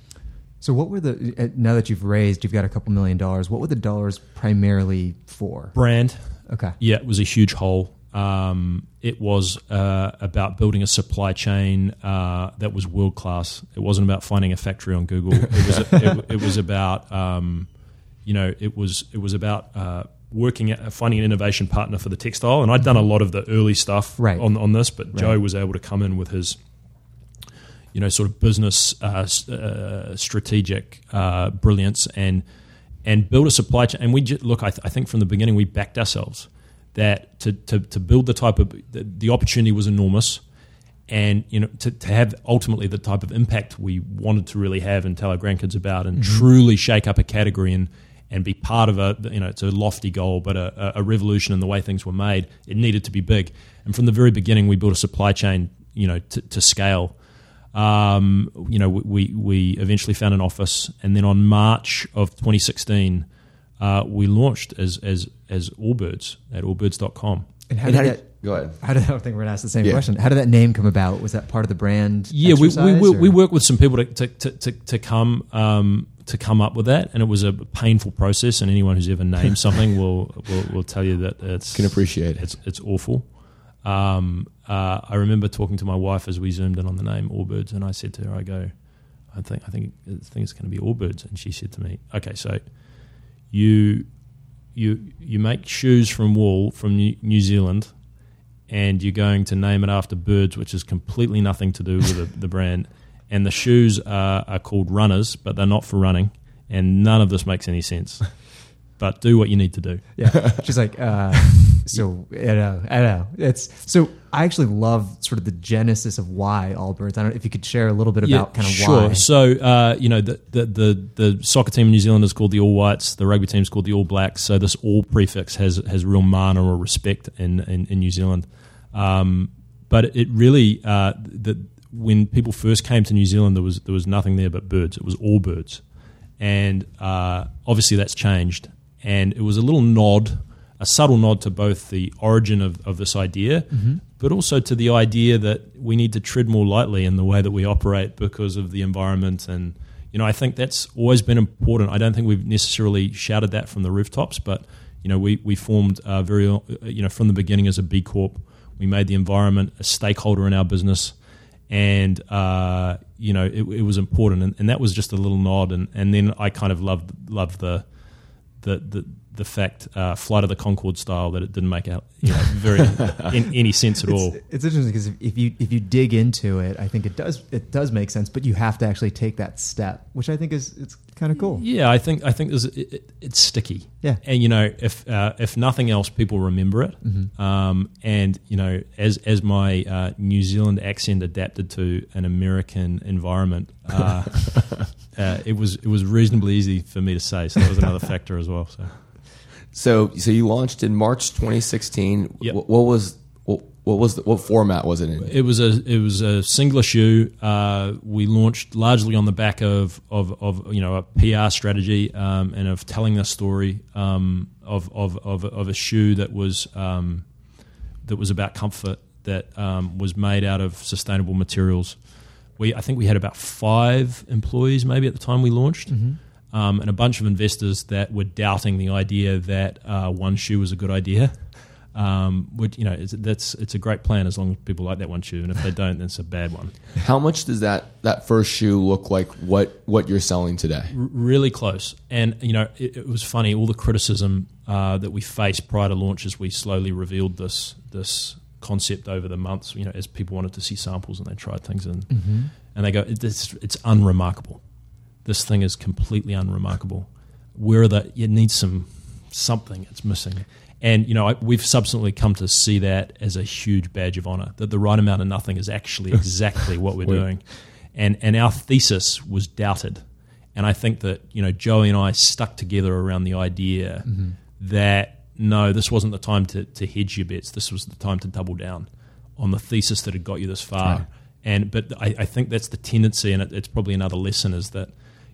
S1: So, what were the uh, now that you've raised, you've got a couple million dollars. What were the dollars primarily for?
S3: Brand,
S1: Okay.
S3: yeah, it was a huge hole. Um, it was uh, about building a supply chain uh, that was world class. It wasn't about finding a factory on Google. It was it, it was about um, you know it was it was about uh, working at finding an innovation partner for the textile. And I'd done a lot of the early stuff
S1: Right.
S3: on on this, but
S1: Right.
S3: Joe was able to come in with his you know sort of business uh, uh, strategic uh, brilliance and and build a supply chain. And we ju- look, I, th- I think from the beginning we backed ourselves that to to, to build the type of the, the opportunity was enormous. And you know, to, to have ultimately the type of impact we wanted to really have and tell our grandkids about, and truly shake up a category and and be part of a you know it's a lofty goal, but a, a revolution in the way things were made. It needed to be big, and from the very beginning, we built a supply chain you know to, to scale. Um, you know, we we eventually found an office, and then on March of 2016, uh, we launched as as as Allbirds at allbirds.com.
S1: And how
S2: And
S1: did
S2: how
S1: that?
S2: did, go ahead.
S1: How did I don't think we're gonna ask the same
S2: Yeah.
S1: question? How did that name come about? Was that part of the brand?
S3: Yeah, we we, we, we work with some people to to, to, to, to come um, to come up with that, and it was a painful process. And anyone who's ever named something will, will will tell you that it's
S2: Can appreciate it.
S3: it's it's awful. Um, uh, I remember talking to my wife as we zoomed in on the name Allbirds, and I said to her, "I go, I think I think I think it's going to be Allbirds," and she said to me, "Okay, so you you you make shoes from wool from New, New Zealand." And you're going to name it after birds, which is completely nothing to do with the, the brand. And the shoes are, are called runners, but they're not for running. And none of this makes any sense. But do what you need to do.
S1: Yeah. She's like, uh, so I know, I know. It's so I actually love sort of the genesis of why Allbirds. I don't know if you could share a little bit about kind of
S3: sure.
S1: why.
S3: So, uh, you know, the, the, the, the soccer team in New Zealand is called the All Whites. The rugby team is called the All Blacks. So this All prefix has has real mana or respect in, in, in New Zealand. Um, but it really, uh, the, when people first came to New Zealand, there was there was nothing there but birds. It was all birds, and uh, obviously that's changed. And it was a little nod, a subtle nod to both the origin of, of this idea, but also to the idea that we need to tread more lightly in the way that we operate because of the environment. And you know, I think that's always been important. I don't think we've necessarily shouted that from the rooftops, but You know, we we formed uh, very uh, you know from the beginning as a B Corp. We made the environment a stakeholder in our business, and uh, you know it, it was important, and, and, that was just a little nod. And, and then I kind of loved loved the the the, the fact uh, Flight of the Conchords style that it didn't make out you know, very in any sense at
S1: it's,
S3: all.
S1: It's interesting because if you if you dig into it, I think it does it does make sense, but you have to actually take that step, which I think is it's kind of cool.
S3: Yeah, I think I think there's, it, it, it's sticky.
S1: Yeah,
S3: and you know if uh, if nothing else, people remember it.
S1: Mm-hmm.
S3: Um, and you know as as my uh, New Zealand accent adapted to an American environment. Uh, uh it was it was reasonably easy for me to say, so that was another factor as well. So.
S2: So, so you launched in March 2016.
S3: Yep.
S2: What, what was what, what was the, what format was it in?
S3: It was a it was a single issue. Uh, we launched largely on the back of, of, of you know a PR strategy um, and of telling the story um, of, of, of of a shoe that was um, that was about comfort that um, was made out of sustainable materials. We I think we had about five employees maybe at the time we launched.
S1: Mm-hmm
S3: um, and a bunch of investors that were doubting the idea that uh, one shoe was a good idea. Um, would you know? It's, that's it's a great plan as long as people like that one shoe, and if they don't, then it's a bad one.
S2: How much does that that first shoe look like? What what you're selling today?
S3: R- really close, and you know, it, it was funny. All the criticism uh, that we faced prior to launch as we slowly revealed this this concept over the months. You know, as people wanted to see samples and they tried things, and
S1: mm-hmm.
S3: and they go, it's it's unremarkable this thing is completely unremarkable. Where are the it needs some something it's missing, and you know we've subsequently come to see that as a huge badge of honor that the right amount of nothing is actually exactly what we're doing, and and our thesis was doubted, and I think that you know Joey and I stuck together around the idea
S1: mm-hmm.
S3: that no, this wasn't the time to, to hedge your bets. This was the time to double down on the thesis that had got you this far.
S1: Right.
S3: And but I, I, think that's the tendency, and it, it's probably another lesson is that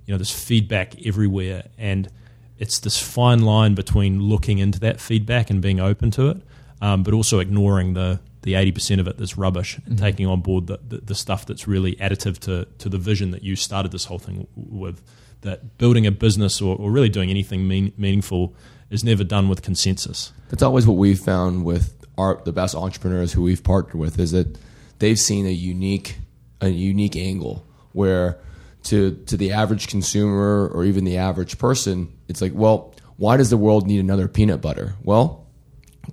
S3: you know, there's feedback everywhere, and it's this fine line between looking into that feedback and being open to it, um, but also ignoring the the eighty percent of it that's rubbish and
S1: mm-hmm. taking
S3: on board the, the, the stuff that's really additive to to the vision that you started this whole thing with. That building a business or, or really doing anything mean, meaningful is never done with consensus.
S2: That's always what we've found with our the best entrepreneurs who we've partnered with is that they've seen a unique a unique angle where to to the average consumer or even the average person, it's like, well, why does the world need another peanut butter? Well,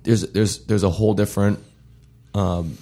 S2: there's there's there's a whole different um,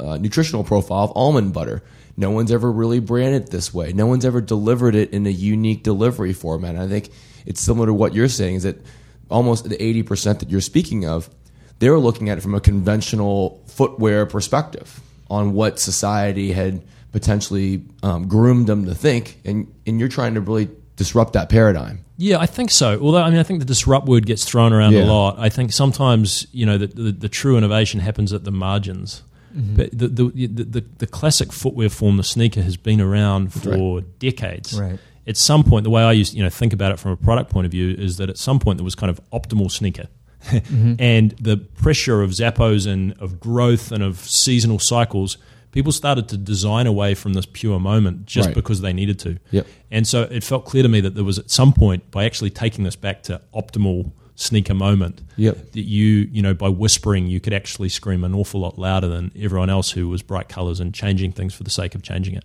S2: uh, nutritional profile of almond butter. No one's ever really branded this way. No one's ever delivered it in a unique delivery format. I think it's similar to what you're saying is that almost the 80% that you're speaking of, they were looking at it from a conventional footwear perspective on what society had – potentially um, groomed them to think, and and you're trying to really disrupt that paradigm.
S3: Yeah, I think so. Although I mean, I think the disrupt word gets thrown around yeah. a lot. I think sometimes you know the, the, the true innovation happens at the margins. Mm-hmm. But the the, the the classic footwear form, the sneaker, has been around for
S1: right.
S3: decades.
S1: Right.
S3: At some point, the way I used you know think about it from a product point of view is that at some point there was kind of optimal sneaker. mm-hmm. and the pressure of Zappos and of growth and of seasonal cycles people started to design away from this pure moment just
S2: right.
S3: because they needed to.
S2: Yep.
S3: And so it felt clear to me that there was at some point by actually taking this back to optimal sneaker moment
S2: yep.
S3: that you you know by whispering you could actually scream an awful lot louder than everyone else who was bright colors and changing things for the sake of changing it.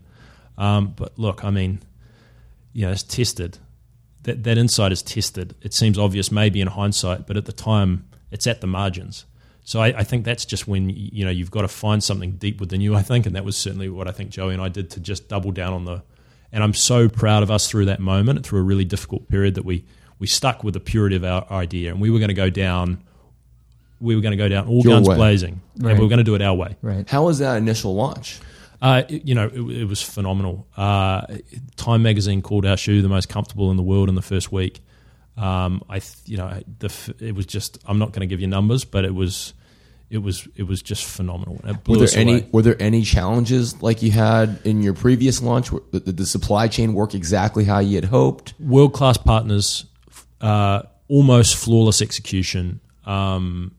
S3: Um, but look, I mean, you know, it's tested. That that insight is tested. It seems obvious maybe in hindsight, but at the time, it's at the margins. So I, I, think that's just when you know you've got to find something deep within you. I think, and that was certainly what I think Joey and I did to just double down on the. And I'm so proud of us through that moment, through a really difficult period, that we we stuck with the purity of our idea, and we were going to go down. We were going to go down all
S2: Your
S3: guns
S2: way.
S3: blazing,
S1: right.
S3: and we were going to do it our way.
S1: Right.
S2: How was that initial launch?
S3: Uh, it, you know, it, it was phenomenal. Uh, Time magazine called our shoe the most comfortable in the world in the first week. Um, I, you know, the, it was just. I'm not going to give you numbers, but it was, it was, it was just phenomenal.
S2: were there any Were there any challenges like you had in your previous launch? Did the supply chain work exactly how you had hoped?
S3: World class partners, uh, almost flawless execution, um,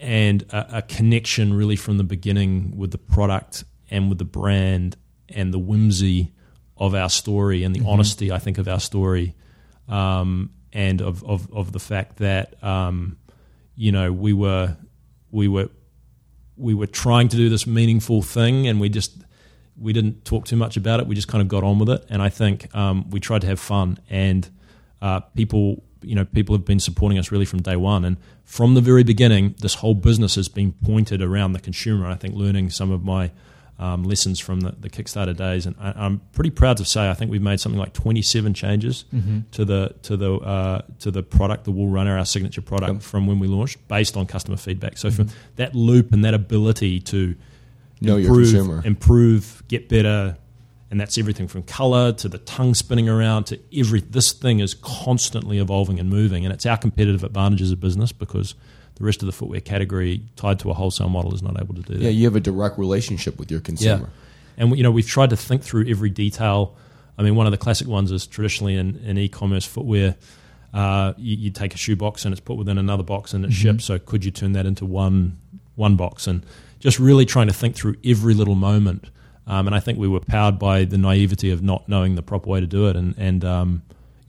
S3: and a, a connection really from the beginning with the product and with the brand and the whimsy of our story and the mm-hmm. honesty, I think, of our story. Um, and of, of, of the fact that um, you know, we were we were we were trying to do this meaningful thing, and we just we didn't talk too much about it. We just kind of got on with it, and I think um, we tried to have fun. And uh, people, you know, people have been supporting us really from day one, and from the very beginning, this whole business has been pointed around the consumer. I think learning some of my um, lessons from the, the, Kickstarter days, and I, am pretty proud to say I think we've made something like 27 changes mm-hmm. to the to the uh, to the product, the Wool Runner, our signature product, yep. from when we launched, based on customer feedback. So mm-hmm. from that loop and that ability to
S2: know
S3: improve,
S2: your consumer,
S3: improve, get better, and that's everything from color to the tongue spinning around to every. This thing is constantly evolving and moving, and it's our competitive advantage as a business because the rest of the footwear category tied to a wholesale model is not able to do that.
S2: Yeah, you have a direct relationship with your consumer. Yeah.
S3: And you know, we've tried to think through every detail. I mean, one of the classic ones is traditionally in, in e-commerce footwear, uh, you, you, take a shoe box and it's put within another box and it's mm-hmm. shipped. So could you turn that into one one box? And just really trying to think through every little moment. Um, and I think we were powered by the naivety of not knowing the proper way to do it. And and um,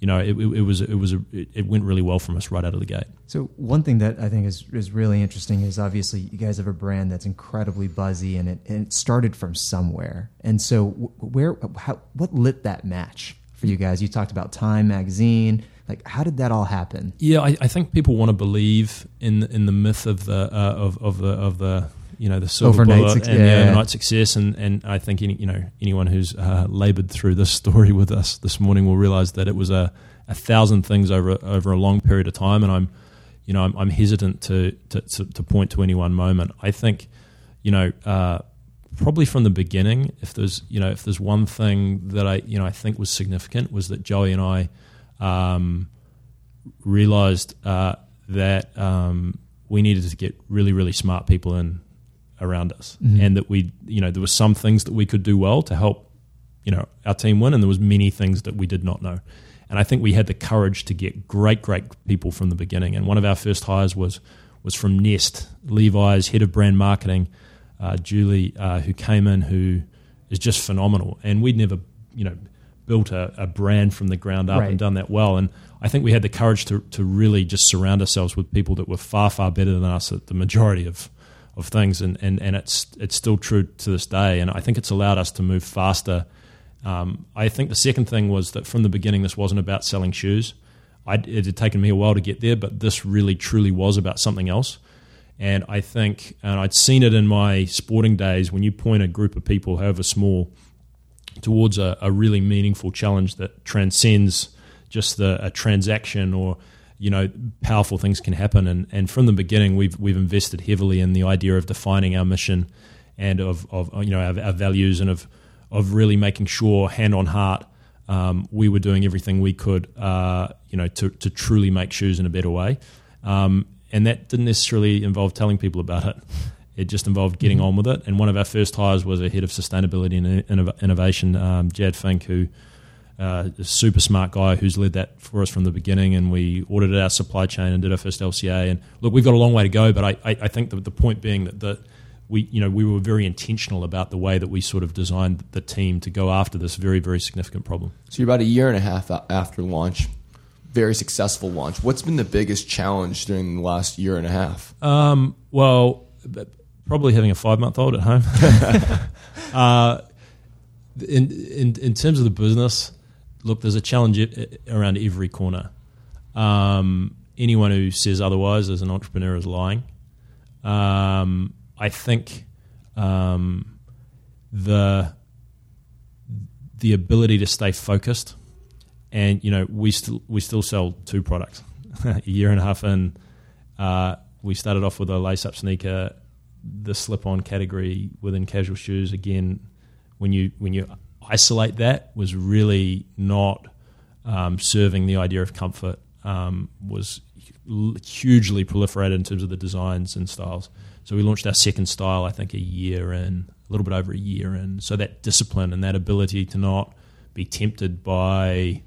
S3: you know, it, it, was it was a, it went really well from us right out of the gate.
S1: So one thing that I think is is really interesting is obviously you guys have a brand that's incredibly buzzy and it and it started from somewhere. And so where how, what lit that match for you guys? You talked about Time magazine. Like how did that all happen?
S3: Yeah, I, I think people want to believe in in the myth of the uh, of of the of the you know the silver
S1: overnight
S3: bullet and yeah. overnight success. And, and I think any, you know anyone who's uh, laboured through this story with us this morning will realise that it was a, a thousand things over over a long period of time. And I'm you know I'm, I'm hesitant to, to, to to point to any one moment. I think you know. Uh, probably from the beginning, if there's you know if there's one thing that I you know I think was significant was that Joey and I um, realized uh, that um, we needed to get really really smart people in around us, mm-hmm. and that we, you know, there were some things that we could do well to help, you know, our team win, and there was many things that we did not know. And I think we had the courage to get great, great people from the beginning. And one of our first hires was was from Nest, Levi's head of brand marketing, uh, Julie, uh, who came in, who is just phenomenal. And we'd never, you know, built a, a brand from the ground up right. and done that well. And I think we had the courage to to really just surround ourselves with people that were far, far better than us at the majority of of things, and, and, and it's it's still true to this day. And I think it's allowed us to move faster. Um, I think the second thing was that from the beginning, this wasn't about selling shoes. I, it had taken me a while to get there, but this really truly was about something else. And I think, and I'd seen it in my sporting days, when you point a group of people, however small, towards a, a really meaningful challenge that transcends just the, a transaction or you know powerful things can happen. And and from the beginning we've we've invested heavily in the idea of defining our mission and of of you know our, our values and of of really making sure hand on heart um, we were doing everything we could uh, you know to to truly make shoes in a better way. Um, and that didn't necessarily involve telling people about it. It just involved getting mm-hmm. on with it. And one of our first hires was a head of sustainability and innovation um, Jad Finck who uh, a super smart guy who's led that for us from the beginning, and we audited our supply chain and did our first LCA. And look, we've got a long way to go, but I, I, I think the, the point being that the we you know we were very intentional about the way that we sort of designed the team to go after this very very significant problem.
S2: So you're about a year and a half after launch, very successful launch. What's been the biggest challenge during the last year and a half?
S3: Um, well, probably having a five month old at home. uh, in, in in terms of the business, look, there's a challenge around every corner. Um, anyone who says otherwise as an entrepreneur is lying. Um, I think um, the the ability to stay focused, and you know, we still we still sell two products. a year and a half in, uh, we started off with a lace-up sneaker, the slip-on category within casual shoes. Again, when you when you isolate that was really not um, serving the idea of comfort. Um, was hugely proliferated in terms of the designs and styles. So we launched our second style, I think, a year in, a little bit over a year in. So that discipline and that ability to not be tempted by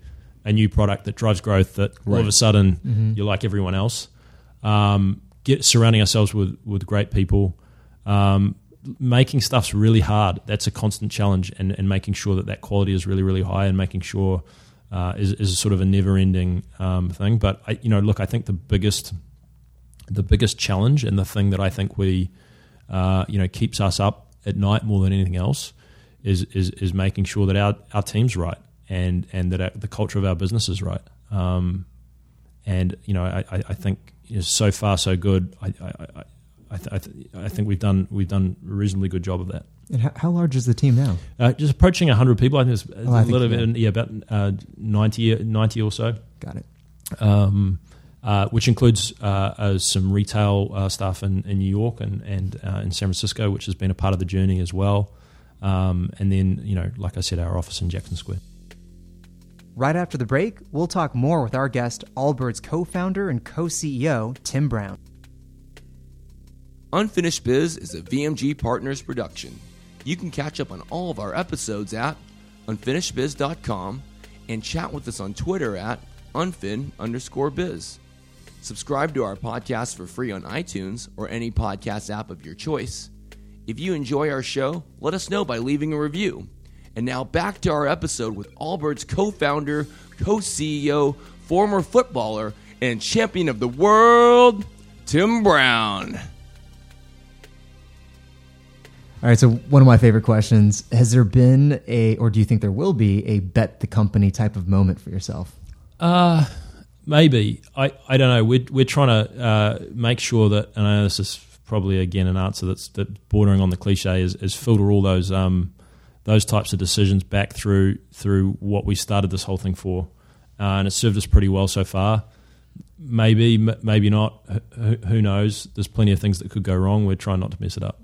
S3: a new product that drives growth that right. all of a sudden mm-hmm. you're like everyone else. Um, get surrounding ourselves with with great people. Um, making stuff's really hard. That's a constant challenge, and, and making sure that that quality is really, really high, and making sure uh, is, is sort of a never-ending um, thing. But I, you know, look, I think the biggest the biggest challenge and the thing that I think we, uh, you know, keeps us up at night more than anything else is is, is making sure that our, our team's right and and that our, the culture of our business is right. Um, and you know, I, I think you know, so far so good. I I, I, th- I, th- I, think we've done we've done a reasonably good job of that.
S1: And how, how large is the team now?
S3: Uh, just approaching hundred people. I think it's
S1: Oh, I
S3: a little bit, yeah, about uh, 90, 90 or so
S1: Got it.
S3: um, uh, which includes uh, uh, some retail uh, stuff in, in New York and and uh, in San Francisco, which has been a part of the journey as well. Um, and then, you know, like I said, our office in Jackson Square.
S1: Right after the break, we'll talk more with our guest, Allbirds co founder and co CEO, Tim Brown.
S2: Unfinished Biz is a VMG Partners production. You can catch up on all of our episodes at unfinishedbiz.com and chat with us on Twitter at unfin underscore biz. Subscribe to our podcast for free on iTunes or any podcast app of your choice. If you enjoy our show, let us know by leaving a review. And now back to our episode with Allbirds co founder, co CEO, former footballer, and champion of the world, Tim Brown.
S1: All right, so one of my favorite questions Has there been a, or do you think there will be, a bet the company type of moment for yourself?
S3: Uh, maybe. I, I don't know. We're, we're trying to uh, make sure that, and I know this is probably, again, an answer that's, that's bordering on the cliche, is, is filter all those um, those types of decisions back through through what we started this whole thing for. Uh, and it's served us pretty well so far. Maybe, m- maybe not. Who, who knows? There's plenty of things that could go wrong. We're trying not to mess it up.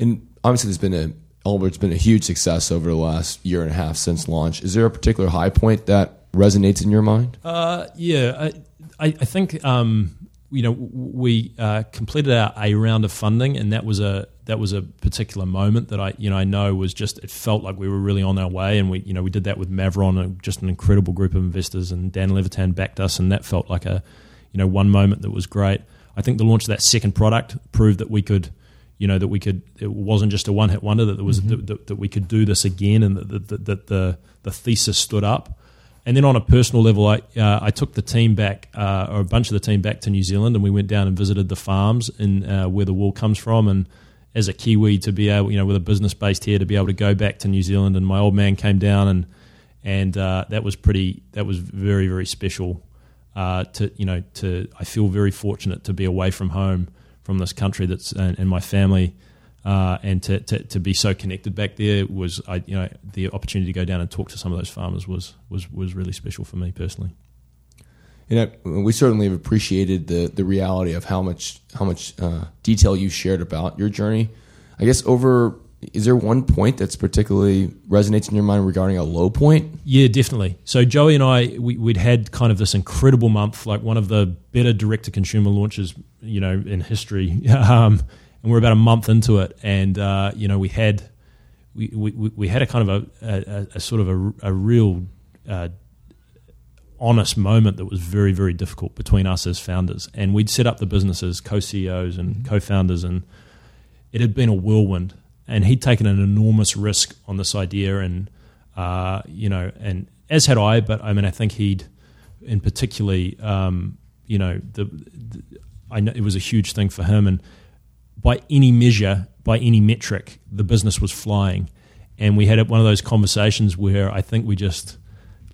S2: And obviously, there's been a Allbirds been a huge success over the last year and a half since launch. Is there a particular high point that resonates in your mind?
S3: Uh, yeah, I, I, I think um, you know we uh, completed our a round of funding, and that was a that was a particular moment that I you know I know was just it felt like we were really on our way, and we you know we did that with Maveron, uh, just an incredible group of investors, and Dan Levitan backed us, and that felt like a you know one moment that was great. I think the launch of that second product proved that we could. You know that we could. It wasn't just a one-hit wonder. That there was that, that, that we could do this again, and that, that, that, that the the thesis stood up. And then on a personal level, I uh, I took the team back, uh, or a bunch of the team back to New Zealand, and we went down and visited the farms in uh, where the wool comes from. And as a Kiwi, to be able, you know, with a business based here, to be able to go back to New Zealand, and my old man came down, and and uh, that was pretty, that was very very special. Uh, to you know, to I feel very fortunate to be away from home, from this country that's and, and my family. Uh, and to, to, to be so connected back there was I you know the opportunity to go down and talk to some of those farmers was was was really special for me personally.
S2: And I, we certainly have appreciated the the reality of how much how much uh, detail you shared about your journey. I guess over is there one point that's particularly resonates in your mind regarding a low point?
S3: Yeah, definitely. So Joey and I, we, we'd had kind of this incredible month, like one of the better direct to consumer launches, you know, in history. Um, and we're about a month into it, and uh, you know, we had we, we, we had a kind of a, a, a sort of a, a real uh, honest moment that was very very difficult between us as founders, and we'd set up the business as co-CEOs and co-founders, and it had been a whirlwind, and he'd taken an enormous risk on this idea, and uh, you know, and as had I, but I mean, I think he'd, in particularly, um, you know, the, the I know it was a huge thing for him, and by any measure, by any metric, the business was flying, and we had one of those conversations where I think we just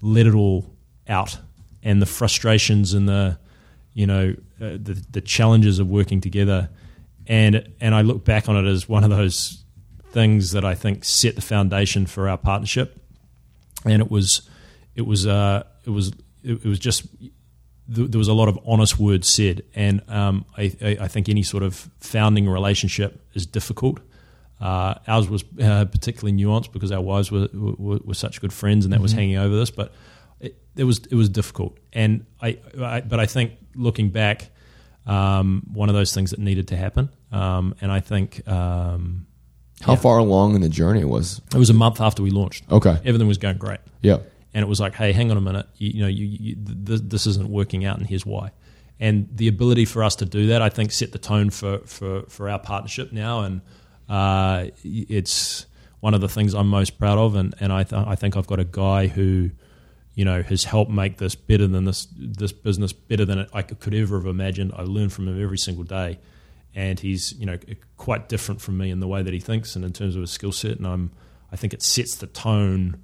S3: let it all out, and the frustrations and the, you know, uh, the the challenges of working together, and and I look back on it as one of those things that I think set the foundation for our partnership, and it was, it was, uh, it was, it, was just there was a lot of honest words said, and um, I, I, think any sort of founding relationship is difficult. Uh, ours was uh, particularly nuanced because our wives were, were, were such good friends, and that was hanging over this. But it, it was it was difficult, and I, I but I think looking back, um, one of those things that needed to happen, um, and I think um,
S2: How
S3: Yeah.
S2: far along in the journey was?
S3: it was a month after we launched.
S2: Okay,
S3: Everything was going great
S2: yeah,
S3: and it was like, hey, hang on a minute, you, you know, you, you, th- this isn't working out, and here's why. And the ability for us to do that, I think, set the tone for for, for our partnership now, and uh, it's one of the things I'm most proud of. And and I th- I think I've got a guy who, you know, has helped make this better than this this business better than I could ever have imagined. I learn from him every single day, and he's you know quite different from me in the way that he thinks and in terms of his skill set. And I'm I think it sets the tone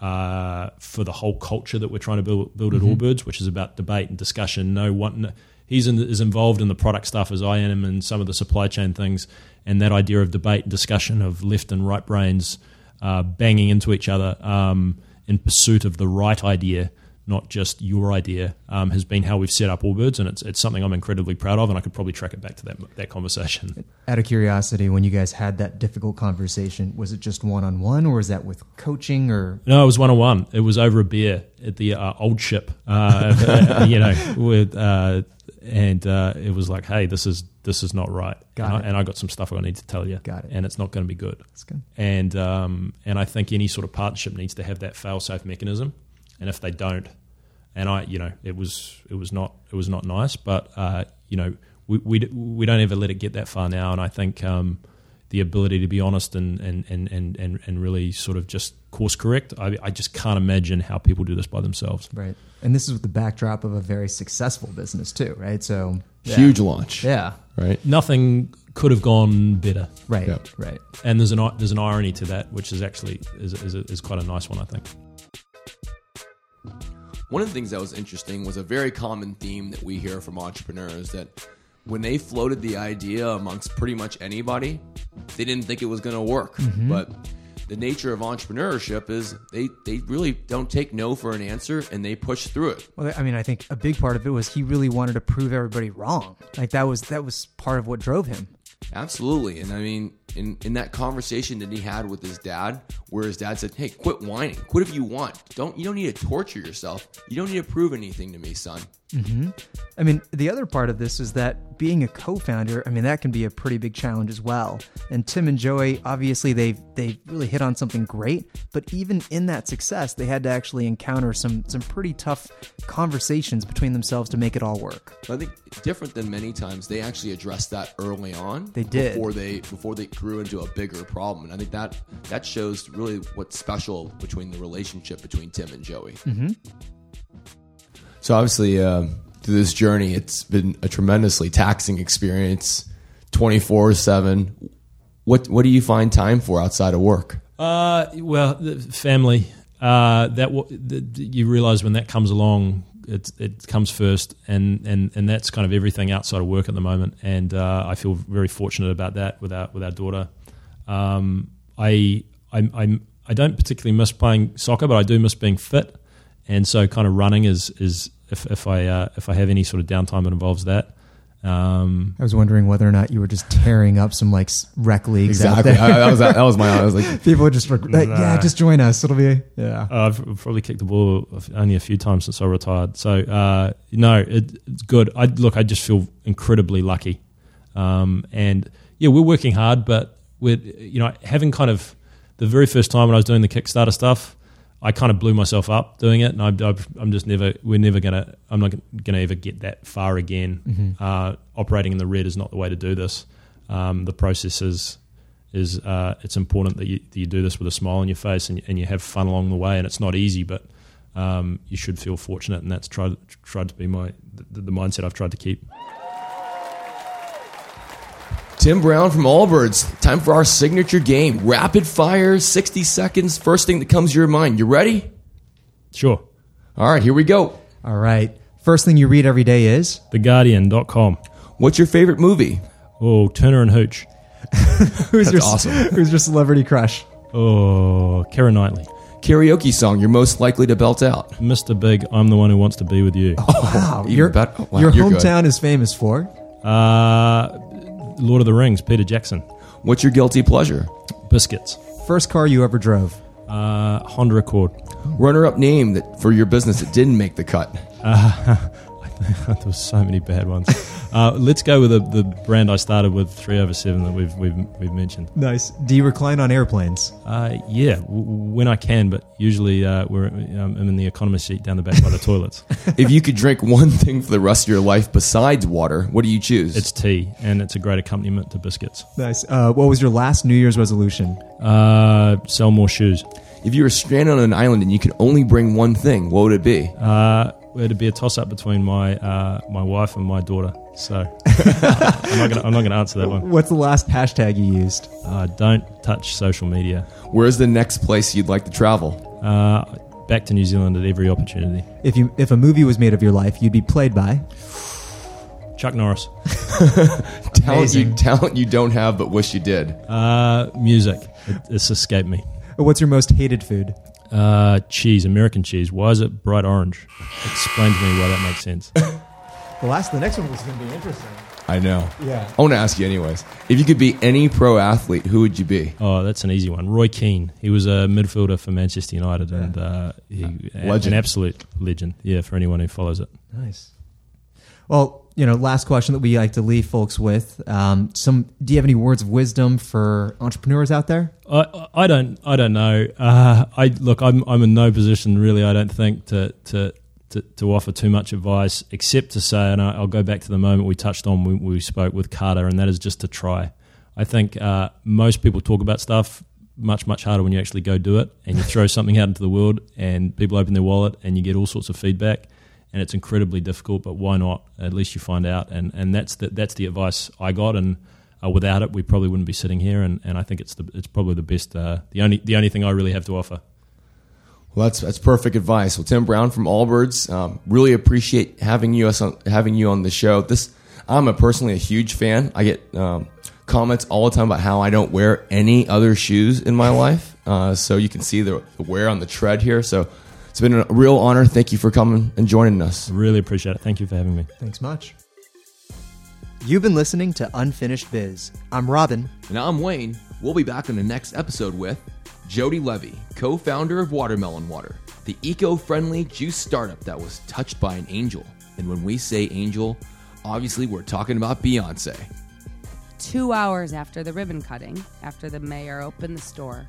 S3: uh, for the whole culture that we're trying to build, build at
S1: Mm-hmm.
S3: Allbirds, which is about debate and discussion. No one, no, he's in, is involved in the product stuff as I am and some of the supply chain things, and that idea of debate and discussion of left and right brains uh, banging into each other um, in pursuit of the right idea. Not just your idea um, has been how we've set up Allbirds, and it's it's something I'm incredibly proud of, and I could probably track it back to that that conversation.
S1: Out of curiosity, when you guys had that difficult conversation, was it just one on one, or was that with coaching, or
S3: No, it was one on one. It was over a beer at the uh, old ship, uh, you know, with uh, and uh, it was like, hey, this is this is not right,
S1: Got
S3: and,
S1: it.
S3: I, and I got some stuff I need to tell you,
S1: Got it.
S3: and it's not going to be good.
S1: that's good?
S3: And um, and I think any sort of partnership needs to have that fail safe mechanism, and if they don't, and I, you know, it was it was not it was not nice, but uh, you know, we, we we don't ever let it get that far now, and I think. Um, the ability to be honest and, and, and, and, and, and really sort of just course correct. I, I just can't imagine how people do this by themselves.
S1: Right. And this is with the backdrop of a very successful business too, right? So yeah.
S2: Huge launch.
S1: Yeah.
S2: Right.
S3: Nothing could have gone better,
S1: Right.
S2: Yeah.
S1: Right.
S3: and there's an there's an irony to that, which is actually is is, is quite a nice one, I think.
S2: One of the things that was interesting was a very common theme that we hear from entrepreneurs that when they floated the idea amongst pretty much anybody, they didn't think it was going to work. Mm-hmm. But the nature of entrepreneurship is they, they really don't take no for an answer and they push through it.
S1: Well, I mean, I think a big part of it was he really wanted to prove everybody wrong. Like that was that was part of what drove him.
S2: Absolutely. And I mean, in, in that conversation that he had with his dad, where his dad said, Hey, quit whining. Quit if you want. Don't you don't need to torture yourself. You don't need to prove anything to me, son. Mm-hmm.
S1: I mean, the other part of this is that being a co-founder, I mean, that can be a pretty big challenge as well. And Tim and Joey, obviously, they they really hit on something great, but even in that success, they had to actually encounter some some pretty tough conversations between themselves to make it all work.
S2: I think different than many times, they actually addressed that early on.
S1: They did.
S2: before they before they grew into a bigger problem, and I think that that shows really what's special between the relationship between Tim and Joey. Mm-hmm. So obviously, uh, through this journey, it's been a tremendously taxing experience, twenty four seven. What what do you find time for outside of work?
S3: Uh, well, the family. Uh, that w- the, you realize when that comes along, it it comes first, and, and, and that's kind of everything outside of work at the moment. And uh, I feel very fortunate about that with our with our daughter. Um, I I I'm, I don't particularly miss playing soccer, but I do miss being fit, and so kind of running is is if if I uh, if I have any sort of downtime that involves that. Um,
S1: I was wondering whether or not you were just tearing up some like s- rec leagues out
S2: Exactly.
S1: there.
S2: I, that was that was my. I was like,
S1: People would just, rec- like, yeah, just join us. It'll be yeah.
S3: Uh, I've probably kicked the ball only a few times since I retired. So uh, no, it, it's good. I look, I just feel incredibly lucky, um, and yeah, we're working hard, but we're you know having kind of the very first time when I was doing the Kickstarter stuff, I kind of blew myself up doing it, and I, I'm just never. We're never gonna. I'm not gonna ever get that far again. Uh, operating in the red is not the way to do this. Um, the process is is uh, it's important that you, that you do this with a smile on your face and, and you have fun along the way. And it's not easy, but um, you should feel fortunate, and that's tried tried to be my the, the mindset I've tried to keep.
S2: Tim Brown from Allbirds. Time for our signature game. Rapid fire, 60 seconds. First thing that comes to your mind. You ready?
S3: Sure,
S2: All right, here we go.
S1: All right. First thing you read every day is
S3: theguardian.com.
S2: What's your favorite movie?
S3: Oh, Turner and Hooch.
S1: who's
S2: That's
S1: your
S2: awesome.
S1: who's your celebrity crush?
S3: Oh, Keira Knightley.
S2: Karaoke song you're most likely to belt out.
S3: Mr. Big, I'm the one who wants to be with you.
S1: Wow,
S2: even
S1: your
S2: bet- oh, wow,
S1: your
S2: you're good.
S1: hometown is famous for
S3: Uh, Lord of the Rings, Peter Jackson.
S2: What's your guilty pleasure?
S3: Biscuits.
S1: first car you ever drove.
S3: Uh, Honda Accord.
S2: Runner up name that for your business that didn't make the cut.
S3: there were so many bad ones. Uh, let's go with the, the brand I started with, three over seven that we've we've, we've mentioned.
S1: Nice. Do you recline on airplanes?
S3: Uh, yeah, w- w- when I can, but usually uh, we're um, I'm in the economy seat down the back by the toilets.
S2: if you could drink one thing for the rest of your life besides water, what do you choose?
S3: It's tea, and it's a great accompaniment to biscuits.
S1: Nice. Uh, what was your last New Year's resolution?
S3: Uh, sell more shoes.
S2: If you were stranded on an island and you could only bring one thing, what would it be?
S3: Uh, it'd be a toss up between my uh, my wife and my daughter. So I'm not gonna I'm not gonna answer that one.
S1: What's the last hashtag you used?
S3: Uh, don't touch social media.
S2: Where's the next place you'd like to travel?
S3: Uh, back to New Zealand at every opportunity.
S1: If you if a movie was made of your life, you'd be played by.
S3: Chuck Norris.
S2: Talent you, talent you don't have but wish you did.
S3: Uh, music. It, it's escaped me.
S1: What's your most hated food?
S3: Uh, cheese, American cheese. Why is it bright orange? Explain to me why that makes sense.
S1: The last, the next one was going to be interesting.
S2: I know.
S1: Yeah.
S2: I want to ask you anyways. If you could be any pro athlete, who would you be?
S3: Oh, that's an easy one. Roy Keane. He was a midfielder for Manchester United, and uh, he
S2: Legend.
S3: an absolute legend. Yeah, for anyone who follows it.
S1: Nice. Well, you know, last question that we like to leave folks with. Um, some. Do you have any words of wisdom for entrepreneurs out there?
S3: I, I don't I don't know. Uh, I look. I'm I'm in no position really. I don't think to to. To, to offer too much advice, except to say, and I- I'll go back to the moment we touched on when we spoke with Carter, and that is just to try. I think uh, most people talk about stuff much much harder when you actually go do it, and you throw something out into the world, and people open their wallet, and you get all sorts of feedback, and it's incredibly difficult. But why not? At least you find out, and and that's the that's the advice I got, and uh, without it, we probably wouldn't be sitting here. And, and I think it's the it's probably the best, uh, the only the only thing I really have to offer.
S2: Well, that's that's perfect advice. Well, Tim Brown from Allbirds, um, really appreciate having you us on, having you on the show. This I'm a personally a huge fan. I get um, comments all the time about how I don't wear any other shoes in my life. Uh, so you can see the, the wear on the tread here. So it's been a real honor. Thank you for coming and joining us.
S3: Really appreciate it. Thank you for having me.
S1: Thanks much. You've been listening to Unfinished Biz. I'm Robin.
S2: And I'm Wayne. We'll be back on the next episode with Jodi Levy, co founder of Watermelon Water, the eco friendly juice startup that was touched by an angel. And when we say angel, obviously we're talking about Beyonce.
S4: Two hours after the ribbon cutting, after the mayor opened the store,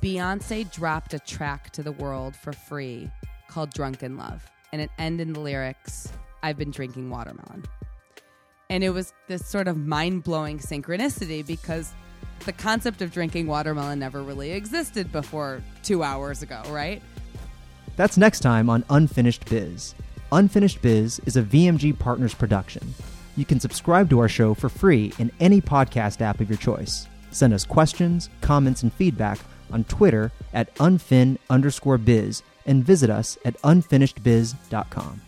S4: Beyonce dropped a track to the world for free called Drunk in Love. And it ended in the lyrics, I've been drinking watermelon. And it was this sort of mind blowing synchronicity because the concept of drinking watermelon never really existed before two hours ago, right?
S1: That's next time on Unfinished Biz. Unfinished Biz is a VMG Partners production. You can subscribe to our show for free in any podcast app of your choice. Send us questions, comments, and feedback on Twitter at unfin underscore biz and visit us at unfinishedbiz.com.